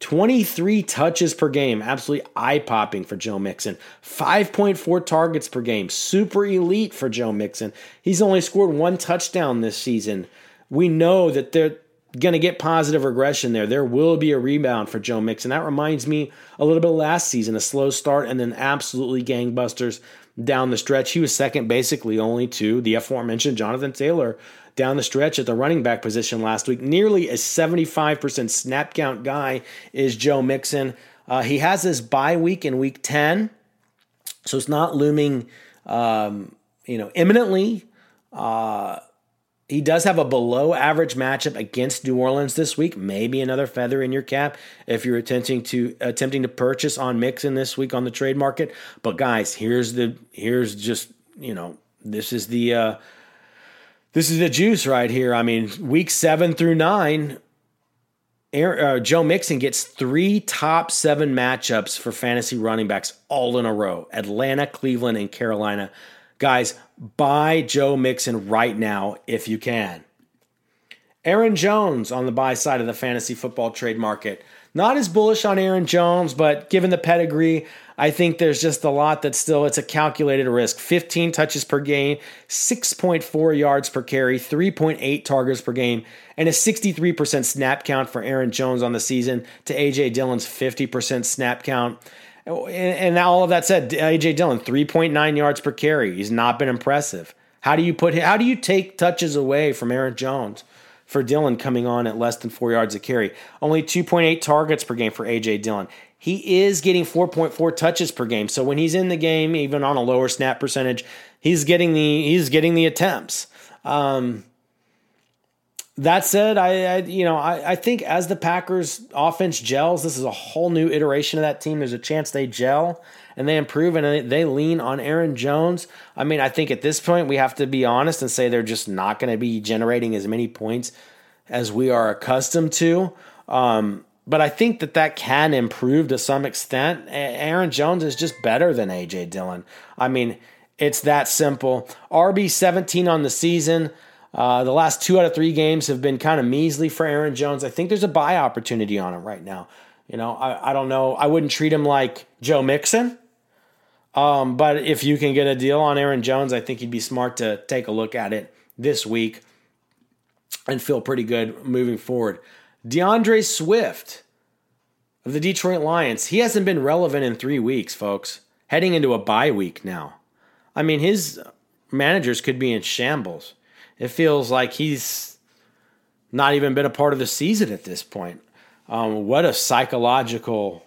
23 touches per game, absolutely eye popping for Joe Mixon. 5.4 targets per game, super elite for Joe Mixon. He's only scored one touchdown this season. We know that they're going to get positive regression there. There will be a rebound for Joe Mixon. That reminds me a little bit of last season, a slow start and then absolutely gangbusters down the stretch. He was second basically only to the aforementioned Jonathan Taylor down the stretch at the running back position last week. Nearly a 75% snap count guy is Joe Mixon. Uh, he has his bye week in week 10, so it's not looming, um, you know, imminently. Uh, he does have a below average matchup against New Orleans this week. Maybe another feather in your cap if you're attempting to attempting to purchase on Mixon this week on the trade market. But guys, here's the here's just you know this is the uh, this is the juice right here. I mean, week seven through nine, Aaron, uh, Joe Mixon gets three top seven matchups for fantasy running backs all in a row Atlanta, Cleveland, and Carolina. Guys, buy Joe Mixon right now if you can. Aaron Jones on the buy side of the fantasy football trade market. Not as bullish on Aaron Jones, but given the pedigree, I think there's just a lot that still it's a calculated risk. 15 touches per game, 6.4 yards per carry, 3.8 targets per game, and a 63% snap count for Aaron Jones on the season to AJ Dillon's 50% snap count. And all of that said, AJ Dillon 3.9 yards per carry. He's not been impressive. How do you put how do you take touches away from Aaron Jones? for Dillon coming on at less than four yards a carry. Only 2.8 targets per game for A.J. Dillon. He is getting 4.4 touches per game. So when he's in the game, even on a lower snap percentage, he's getting the he's getting the attempts. Um, that said, I, I, you know I, I think as the Packers offense gels, this is a whole new iteration of that team. There's a chance they gel and they improve and they lean on Aaron Jones. I mean, I think at this point we have to be honest and say they're just not going to be generating as many points as we are accustomed to. Um, but I think that that can improve to some extent. Aaron Jones is just better than AJ Dillon. I mean, it's that simple. RB 17 on the season. Uh, the last two out of three games have been kind of measly for Aaron Jones. I think there's a buy opportunity on him right now. You know, I, I don't know. I wouldn't treat him like Joe Mixon. Um, but if you can get a deal on Aaron Jones, I think you'd be smart to take a look at it this week and feel pretty good moving forward. D'Andre Swift of the Detroit Lions, he hasn't been relevant in three weeks, folks. Heading into a bye week now. I mean, his managers could be in shambles it feels like he's not even been a part of the season at this point. Um, what a psychological,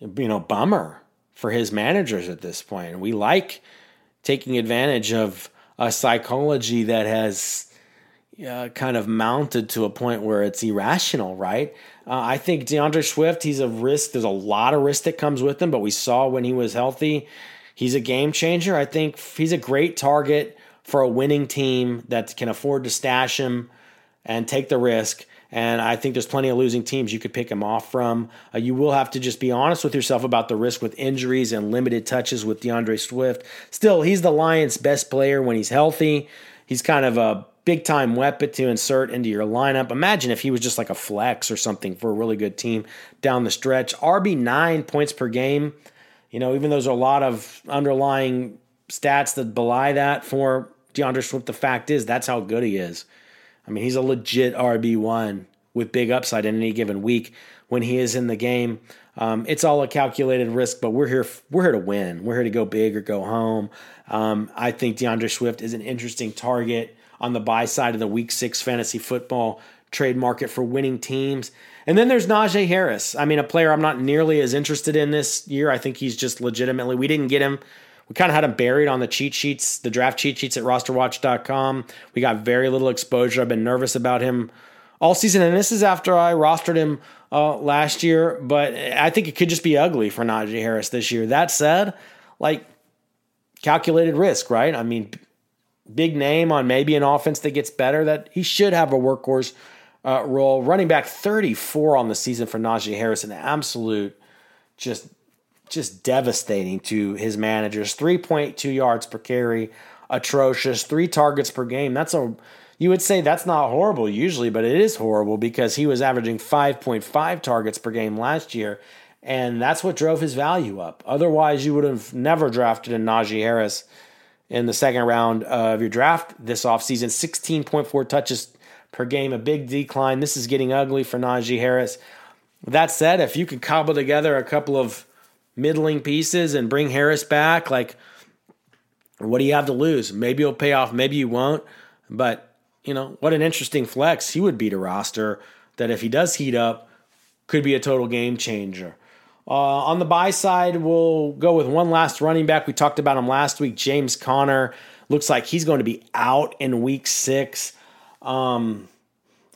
you know, bummer for his managers at this point. We like taking advantage of a psychology that has uh, kind of mounted to a point where it's irrational, right? Uh, I think D'Andre Swift, he's a risk. There's a lot of risk that comes with him, but we saw when he was healthy, he's a game changer. I think he's a great target for a winning team that can afford to stash him and take the risk. And I think there's plenty of losing teams you could pick him off from. Uh, you will have to just be honest with yourself about the risk with injuries and limited touches with D'Andre Swift. Still, he's the Lions' best player when he's healthy. He's kind of a big time weapon to insert into your lineup. Imagine if he was just like a flex or something for a really good team down the stretch. RB nine points per game. You know, even though there's a lot of underlying stats that belie that for D'Andre Swift, the fact is that's how good he is. I mean, he's a legit RB1 with big upside in any given week when he is in the game. Um, it's all a calculated risk, but we're here. We're here to win. We're here to go big or go home. Um, I think D'Andre Swift is an interesting target on the buy side of the Week Six fantasy football trade market for winning teams. And then there's Najee Harris. I mean, a player I'm not nearly as interested in this year. I think he's just legitimately. We didn't get him we kind of had him buried on the cheat sheets, the draft cheat sheets at rosterwatch.com. We got very little exposure. I've been nervous about him all season, and this is after I rostered him uh, last year. But I think it could just be ugly for Najee Harris this year. That said, like calculated risk, right? I mean, big name on maybe an offense that gets better. That he should have a workhorse uh, role. Running back 34 on the season for Najee Harris, an absolute just just devastating to his managers. 3.2 yards per carry, atrocious. Three targets per game. That's a you would say that's not horrible usually, but it is horrible because he was averaging 5.5 targets per game last year, and that's what drove his value up. Otherwise, you would have never drafted a Najee Harris in the second round of your draft this offseason. 16.4 touches per game, a big decline. This is getting ugly for Najee Harris. That said, if you could cobble together a couple of middling pieces and bring Harris back, like, what do you have to lose? Maybe it'll pay off, maybe you won't. But, you know, what an interesting flex. He would be to roster that if he does heat up, could be a total game changer. Uh, on the buy side, we'll go with one last running back. We talked about him last week, James Conner. Looks like he's going to be out in week six. Um,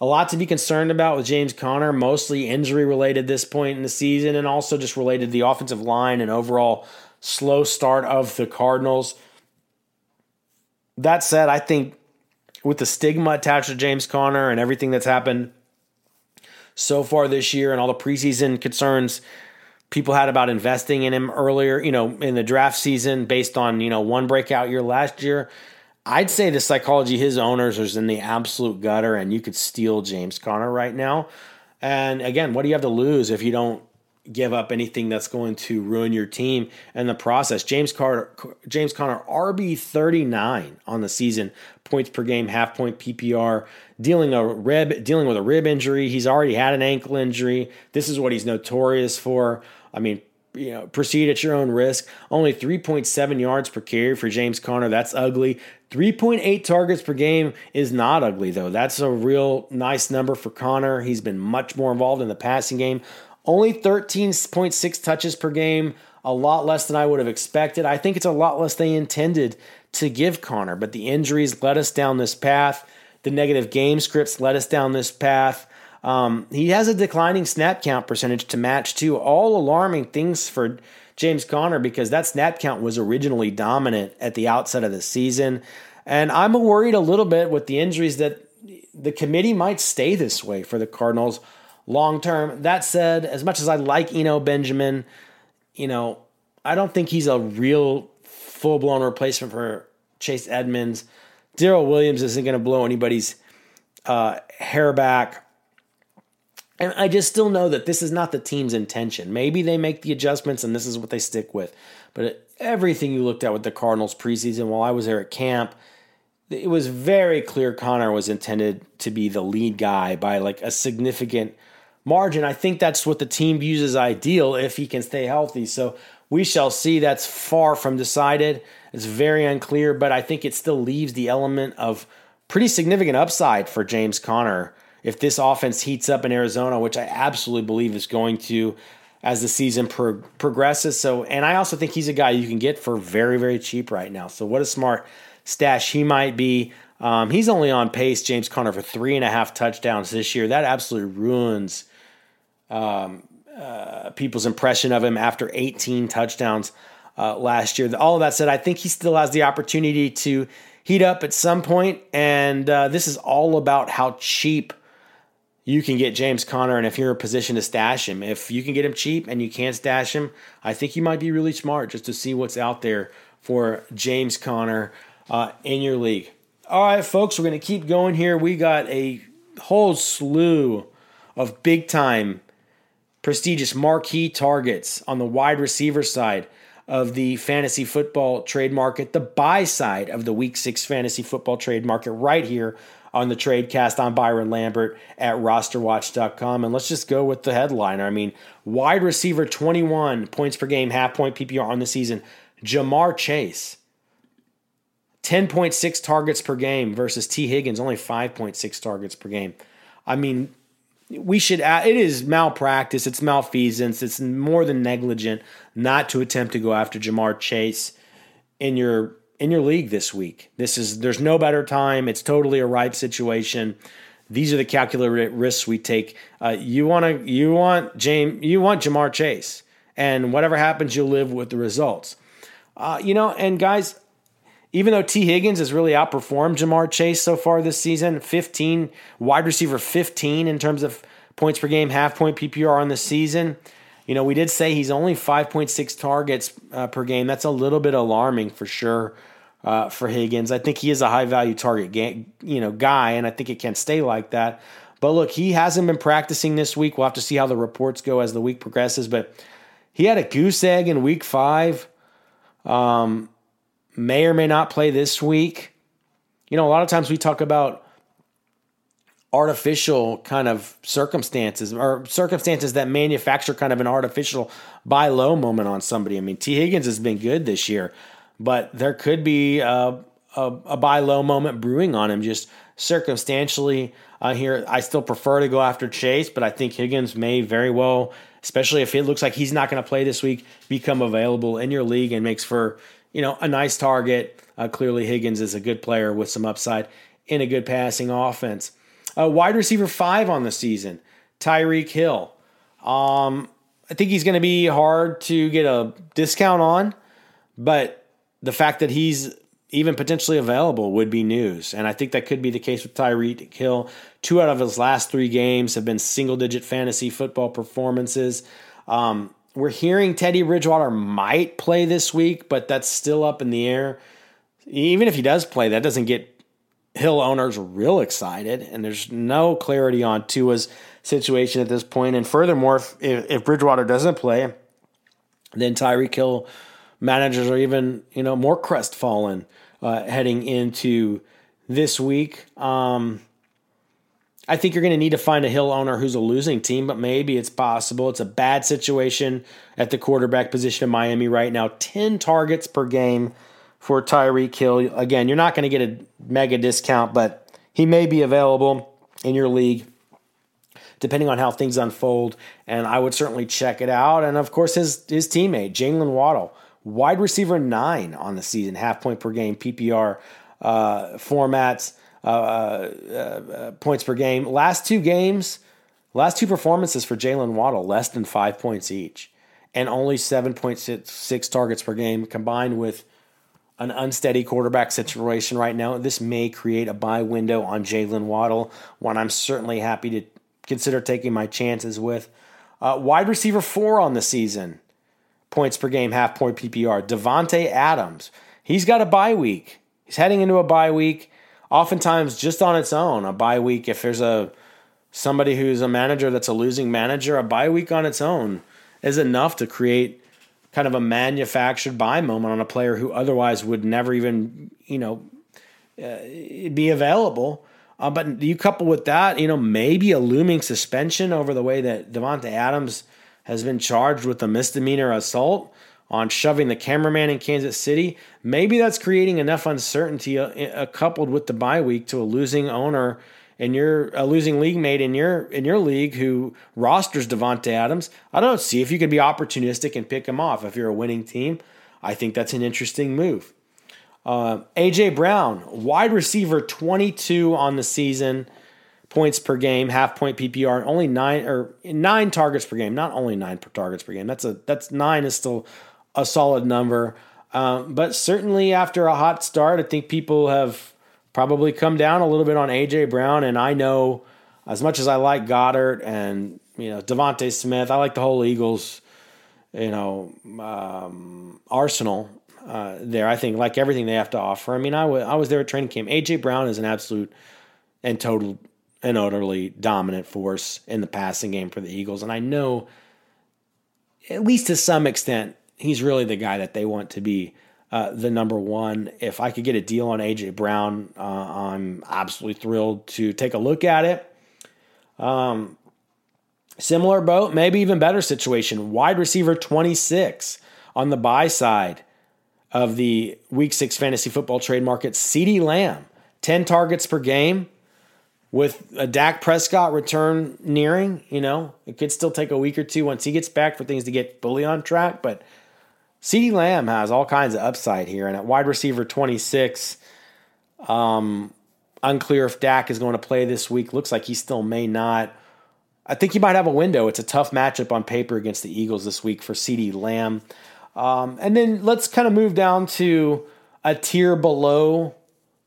a lot to be concerned about with James Conner, mostly injury related this point in the season, and also just related to the offensive line and overall slow start of the Cardinals. That said, I think with the stigma attached to James Conner and everything that's happened so far this year and all the preseason concerns people had about investing in him earlier, you know, in the draft season based on, you know, one breakout year last year. I'd say the psychology his owners is in the absolute gutter and you could steal James Conner right now. And again, what do you have to lose if you don't give up anything that's going to ruin your team and the process? James Carter James Conner RB 39 on the season, points per game, half point PPR, dealing a rib dealing with a rib injury. He's already had an ankle injury. This is what he's notorious for. I mean, you know, proceed at your own risk. Only 3.7 yards per carry for James Conner. That's ugly. 3.8 targets per game is not ugly, though. That's a real nice number for Conner. He's been much more involved in the passing game. Only 13.6 touches per game, a lot less than I would have expected. I think it's a lot less they intended to give Conner, but the injuries led us down this path. The negative game scripts led us down this path. Um, he has a declining snap count percentage to match, too. All alarming things for James Conner because that snap count was originally dominant at the outset of the season. And I'm worried a little bit with the injuries that the committee might stay this way for the Cardinals long term. That said, as much as I like Eno Benjamin, you know, I don't think he's a real full blown replacement for Chase Edmonds. Darrel Williams isn't going to blow anybody's uh, hair back. And I just still know that this is not the team's intention. Maybe they make the adjustments and this is what they stick with. But everything you looked at with the Cardinals preseason while I was there at camp, it was very clear Conner was intended to be the lead guy by like a significant margin. I think that's what the team views as ideal if he can stay healthy. So we shall see. That's far from decided. It's very unclear, but I think it still leaves the element of pretty significant upside for James Conner if this offense heats up in Arizona, which I absolutely believe is going to as the season pro- progresses. So, and I also think he's a guy you can get for very, very cheap right now. So, what a smart stash he might be. Um, he's only on pace, James Conner, for three and a half touchdowns this year. That absolutely ruins um, uh, people's impression of him after 18 touchdowns uh, last year. All of that said, I think he still has the opportunity to heat up at some point, and uh, this is all about how cheap you can get James Conner, and if you're in a position to stash him, if you can get him cheap and you can't stash him, I think you might be really smart just to see what's out there for James Conner uh, in your league. All right, folks, we're going to keep going here. We got a whole slew of big time, prestigious marquee targets on the wide receiver side of the fantasy football trade market, the buy side of the week six fantasy football trade market, right here on the Tradecast. I'm Byron Lambert at rosterwatch.com. And let's just go with the headliner. I mean, wide receiver 21 points per game, half point PPR on the season. Ja'Marr Chase, 10.6 targets per game versus Tee Higgins, only 5.6 targets per game. I mean, we should add, it is malpractice, it's malfeasance, it's more than negligent not to attempt to go after Ja'Marr Chase in your in your league this week. This is there's no better time. It's totally a ripe situation. These are the calculated risks we take. Uh, you want to you want James you want Ja'Marr Chase, and whatever happens, you'll live with the results. Uh, you know, and guys, even though Tee Higgins has really outperformed Ja'Marr Chase so far this season, 15 wide receiver 15 in terms of points per game, half point PPR on the season. You know, we did say he's only 5.6 targets uh, per game. That's a little bit alarming for sure uh, for Higgins. I think he is a high value target, ga- you know, guy, and I think it can stay like that. But look, he hasn't been practicing this week. We'll have to see how the reports go as the week progresses. But he had a goose egg in week five. Um, may or may not play this week. You know, a lot of times we talk about artificial kind of circumstances or circumstances that manufacture kind of an artificial buy low moment on somebody. I mean, Tee Higgins has been good this year, but there could be a, a, a buy low moment brewing on him just circumstantially. Uh, here, I still prefer to go after Chase, but I think Higgins may very well, especially if it looks like he's not going to play this week, become available in your league and makes for you know a nice target. Uh, clearly, Higgins is a good player with some upside in a good passing offense. Uh, wide receiver five on the season, Tyreek Hill. Um, I think he's going to be hard to get a discount on, but the fact that he's even potentially available would be news. And I think that could be the case with Tyreek Hill. Two out of his last three games have been single digit fantasy football performances. Um, we're hearing Teddy Bridgewater might play this week, but that's still up in the air. Even if he does play, that doesn't get Hill owners real excited, and there's no clarity on Tua's situation at this point. And furthermore, if, if Bridgewater doesn't play, then Tyreek Hill managers are even you know more crestfallen uh, heading into this week. Um, I think you're going to need to find a Hill owner who's a losing team, but maybe it's possible. It's a bad situation at the quarterback position in Miami right now. 10 targets per game for Tyreek Hill. Again, you're not going to get a mega discount, but he may be available in your league depending on how things unfold. And I would certainly check it out. And of course, his his teammate Jaylen Waddle, wide receiver nine on the season, half point per game PPR uh, formats, uh, uh, uh, points per game. Last two games, last two performances for Jaylen Waddle, less than five points each, and only seven point six targets per game combined with an unsteady quarterback situation right now. This may create a buy window on Jaylen Waddle, one I'm certainly happy to consider taking my chances with. Uh, wide receiver four on the season, points per game, half point PPR. Davante Adams, he's got a bye week. He's heading into a bye week. Oftentimes, just on its own, a bye week. If there's a somebody who's a manager that's a losing manager, a bye week on its own is enough to create kind of a manufactured buy moment on a player who otherwise would never even, you know, uh, be available. Uh, but you couple with that, you know, maybe a looming suspension over the way that Davante Adams has been charged with a misdemeanor assault on shoving the cameraman in Kansas City. Maybe that's creating enough uncertainty, uh, uh coupled with the bye week, to a losing owner and you're a losing league mate in your in your league who rosters Davante Adams, I don't see if you could be opportunistic and pick him off. If you're a winning team, I think that's an interesting move. Uh, AJ Brown, wide receiver, 22 on the season, points per game, half point PPR, only nine or nine targets per game. Not only nine per targets per game. That's a that's nine is still a solid number. Um, but certainly after a hot start, I think people have probably come down a little bit on AJ Brown. And I know as much as I like Goedert and you know DeVonta Smith, I like the whole Eagles, you know, um, arsenal uh, there. I think like everything they have to offer. I mean, I, w- I was there at training camp. AJ Brown is an absolute and total and utterly dominant force in the passing game for the Eagles, and I know at least to some extent he's really the guy that they want to be uh, the number one. If I could get a deal on AJ Brown, uh, I'm absolutely thrilled to take a look at it. Um, similar boat, maybe even better situation. Wide receiver 26 on the buy side of the week six fantasy football trade market. CeeDee Lamb, 10 targets per game. With a Dak Prescott return nearing, you know, it could still take a week or two once he gets back for things to get fully on track. But CeeDee Lamb has all kinds of upside here, and at wide receiver 26, um, unclear if Dak is going to play this week. Looks like he still may not. I think he might have a window. It's a tough matchup on paper against the Eagles this week for CeeDee Lamb. Um, and then let's kind of move down to a tier below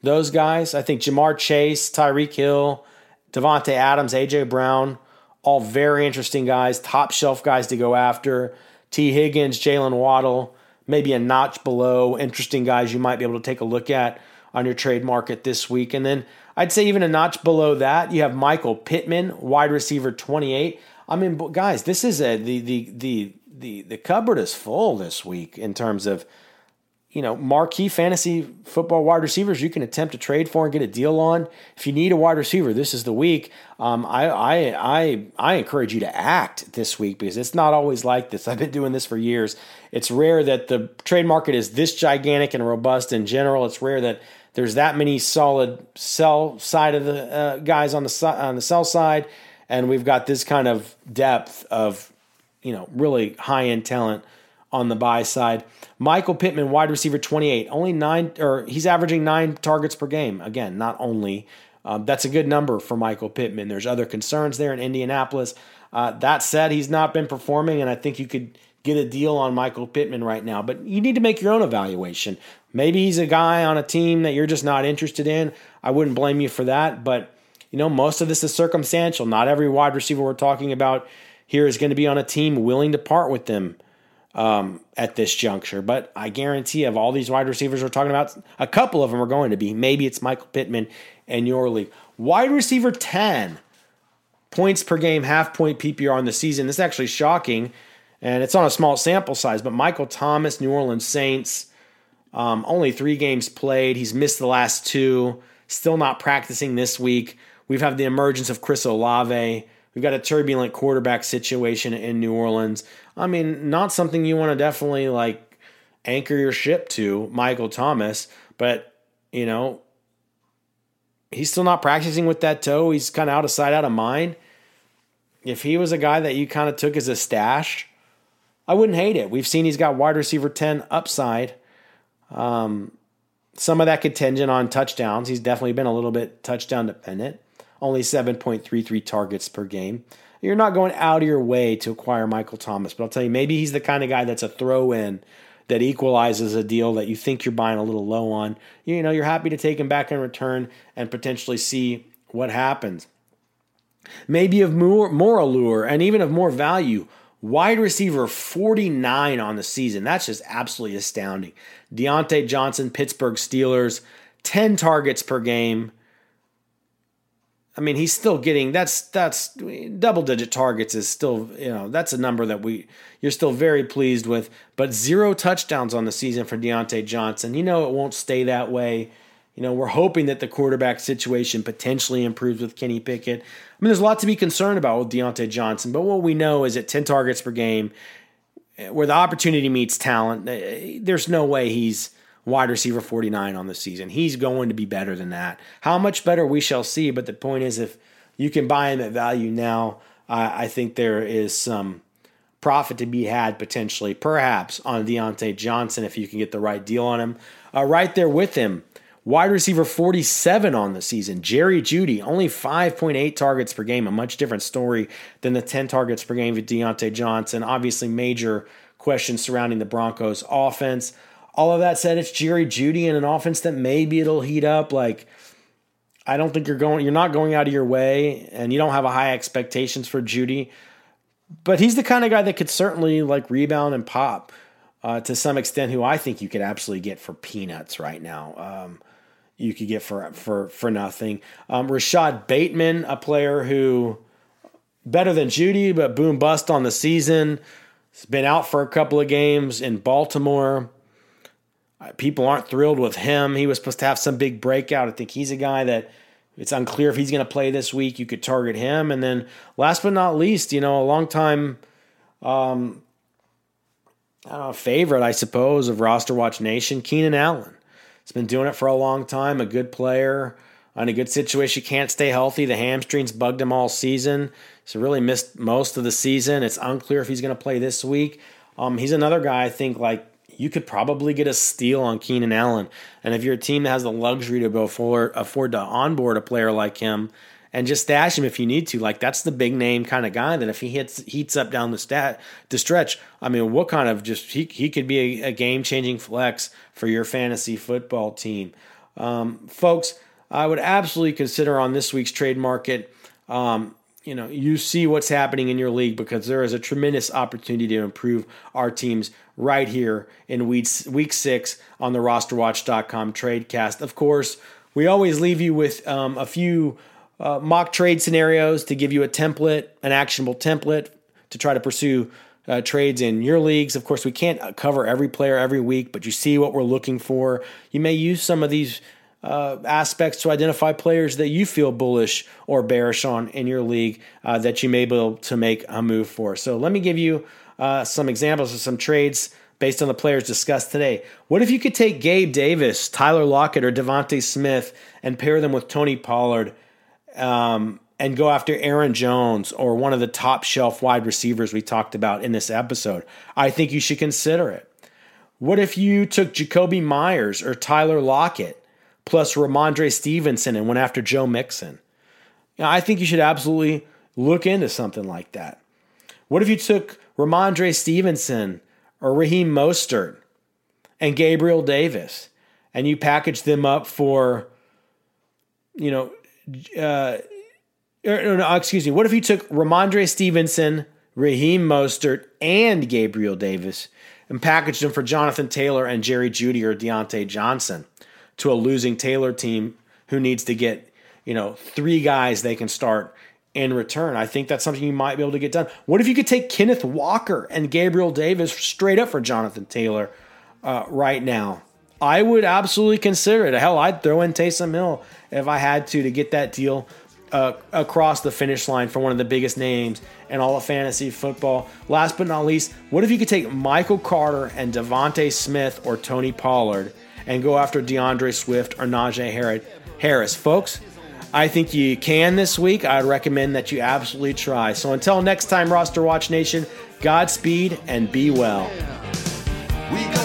those guys. I think Ja'Marr Chase, Tyreek Hill, Davante Adams, AJ Brown, all very interesting guys, top shelf guys to go after. Tee Higgins, Jaylen Waddle, maybe a notch below interesting guys you might be able to take a look at on your trade market this week. And then I'd say even a notch below that, you have Michael Pittman, wide receiver 28. I mean, guys, this is a the the the the the cupboard is full this week in terms of you know, marquee fantasy football wide receivers you can attempt to trade for and get a deal on. If you need a wide receiver, this is the week. Um, I, I, I, I encourage you to act this week because it's not always like this. I've been doing this for years. It's rare that the trade market is this gigantic and robust in general. It's rare that there's that many solid sell side of the uh, guys on the on the sell side, and we've got this kind of depth of, you know, really high end talent on the buy side. Michael Pittman, wide receiver 28, only nine, or he's averaging nine targets per game. Again, not only. Um, that's a good number for Michael Pittman. There's other concerns there in Indianapolis. Uh, that said, he's not been performing, and I think you could get a deal on Michael Pittman right now. But you need to make your own evaluation. Maybe he's a guy on a team that you're just not interested in. I wouldn't blame you for that. But, you know, most of this is circumstantial. Not every wide receiver we're talking about here is going to be on a team willing to part with them um, at this juncture. But I guarantee of all these wide receivers we're talking about, a couple of them are going to be. Maybe it's Michael Pittman and your league. Wide receiver 10 points per game, half point PPR on the season. This is actually shocking, and it's on a small sample size. But Michael Thomas, New Orleans Saints, um, only three games played. He's missed the last two. Still not practicing this week. We've had the emergence of Chris Olave. We've got a turbulent quarterback situation in New Orleans. I mean, not something you want to definitely like anchor your ship to, Michael Thomas, but you know, he's still not practicing with that toe. He's kind of out of sight, out of mind. If he was a guy that you kind of took as a stash, I wouldn't hate it. We've seen he's got wide receiver 10 upside. Um, some of that contingent on touchdowns. He's definitely been a little bit touchdown dependent only 7.33 targets per game. You're not going out of your way to acquire Michael Thomas, but I'll tell you, maybe he's the kind of guy that's a throw in that equalizes a deal that you think you're buying a little low on. You know, you're happy to take him back in return and potentially see what happens. Maybe of more, more allure and even of more value. Wide receiver 49 on the season. That's just absolutely astounding. Diontae Johnson, Pittsburgh Steelers, 10 targets per game. I mean, he's still getting that's that's double digit targets is still you know that's a number that we you're still very pleased with. But zero touchdowns on the season for Diontae Johnson. You know it won't stay that way. You know we're hoping that the quarterback situation potentially improves with Kenny Pickett. I mean, there's a lot to be concerned about with Diontae Johnson. But what we know is at 10 targets per game, where the opportunity meets talent, eh, there's no way he's wide receiver 49 on the season. He's going to be better than that. How much better we shall see. But the point is, if you can buy him at value now, I think there is some profit to be had potentially, perhaps on Diontae Johnson if you can get the right deal on him. Uh, right there with him, wide receiver 47 on the season, Jerry Jeudy, only 5.8 targets per game, a much different story than the 10 targets per game with Diontae Johnson. Obviously, major questions surrounding the Broncos offense. All of that said, it's Jerry Jeudy in an offense that maybe it'll heat up. Like, I don't think you're going, you're not going out of your way, and you don't have a high expectations for Jeudy. But he's the kind of guy that could certainly like rebound and pop uh, to some extent. Who I think you could absolutely get for peanuts right now. Um, you could get for for for nothing. Um, Rashod Bateman, a player who better than Jeudy, but boom bust on the season. He's been out for a couple of games in Baltimore. Uh, people aren't thrilled with him. He was supposed to have some big breakout. I think he's a guy that it's unclear if he's going to play this week. You could target him. And then last but not least, you know, a long time um, know, favorite, I suppose, of Roster Watch Nation, Keenan Allen. He's been doing it for a long time, a good player in a good situation. Can't stay healthy. The hamstrings bugged him all season. So really missed most of the season. It's unclear if he's going to play this week. Um, he's another guy I think like you could probably get a steal on Keenan Allen. And if you're a team that has the luxury to afford, afford to onboard a player like him and just stash him if you need to, like that's the big name kind of guy that if he hits heats up down the stat the stretch, I mean, what kind of just he he could be a, a game changing flex for your fantasy football team, um, folks. I would absolutely consider on this week's trade market. Um, you know you see what's happening in your league because there is a tremendous opportunity to improve our teams right here in week, week six on the rosterwatch.com tradecast of course we always leave you with um, a few uh, mock trade scenarios to give you a template an actionable template to try to pursue uh, trades in your leagues. Of course we can't cover every player every week but you see what we're looking for. You may use some of these uh, aspects to identify players that you feel bullish or bearish on in your league uh, that you may be able to make a move for. So let me give you uh, some examples of some trades based on the players discussed today. What if you could take Gabe Davis, Tyler Lockett, or DeVonta Smith and pair them with Tony Pollard um, and go after Aaron Jones or one of the top shelf wide receivers we talked about in this episode? I think you should consider it. What if you took Jakobi Meyers or Tyler Lockett plus Rhamondre Stevenson and went after Joe Mixon. I think you should absolutely look into something like that. What if you took Rhamondre Stevenson or Raheem Mostert and Gabriel Davis and you packaged them up for, you know, uh, or, no, excuse me. What if you took Rhamondre Stevenson, Raheem Mostert, and Gabriel Davis and packaged them for Jonathan Taylor and Jerry Jeudy or Diontae Johnson? To a losing Taylor team who needs to get, you know, three guys they can start in return. I think that's something you might be able to get done. What if you could take Kenneth Walker and Gabriel Davis straight up for Jonathan Taylor uh, right now? I would absolutely consider it. Hell, I'd throw in Taysom Hill if I had to to get that deal uh, across the finish line for one of the biggest names in all of fantasy football. Last but not least, what if you could take Michael Carter and DeVonta Smith or Tony Pollard and go after D'Andre Swift or Najee Harris. Folks, I think you can this week. I'd recommend that you absolutely try. So until next time, Roster Watch Nation, Godspeed and be well. Mumba.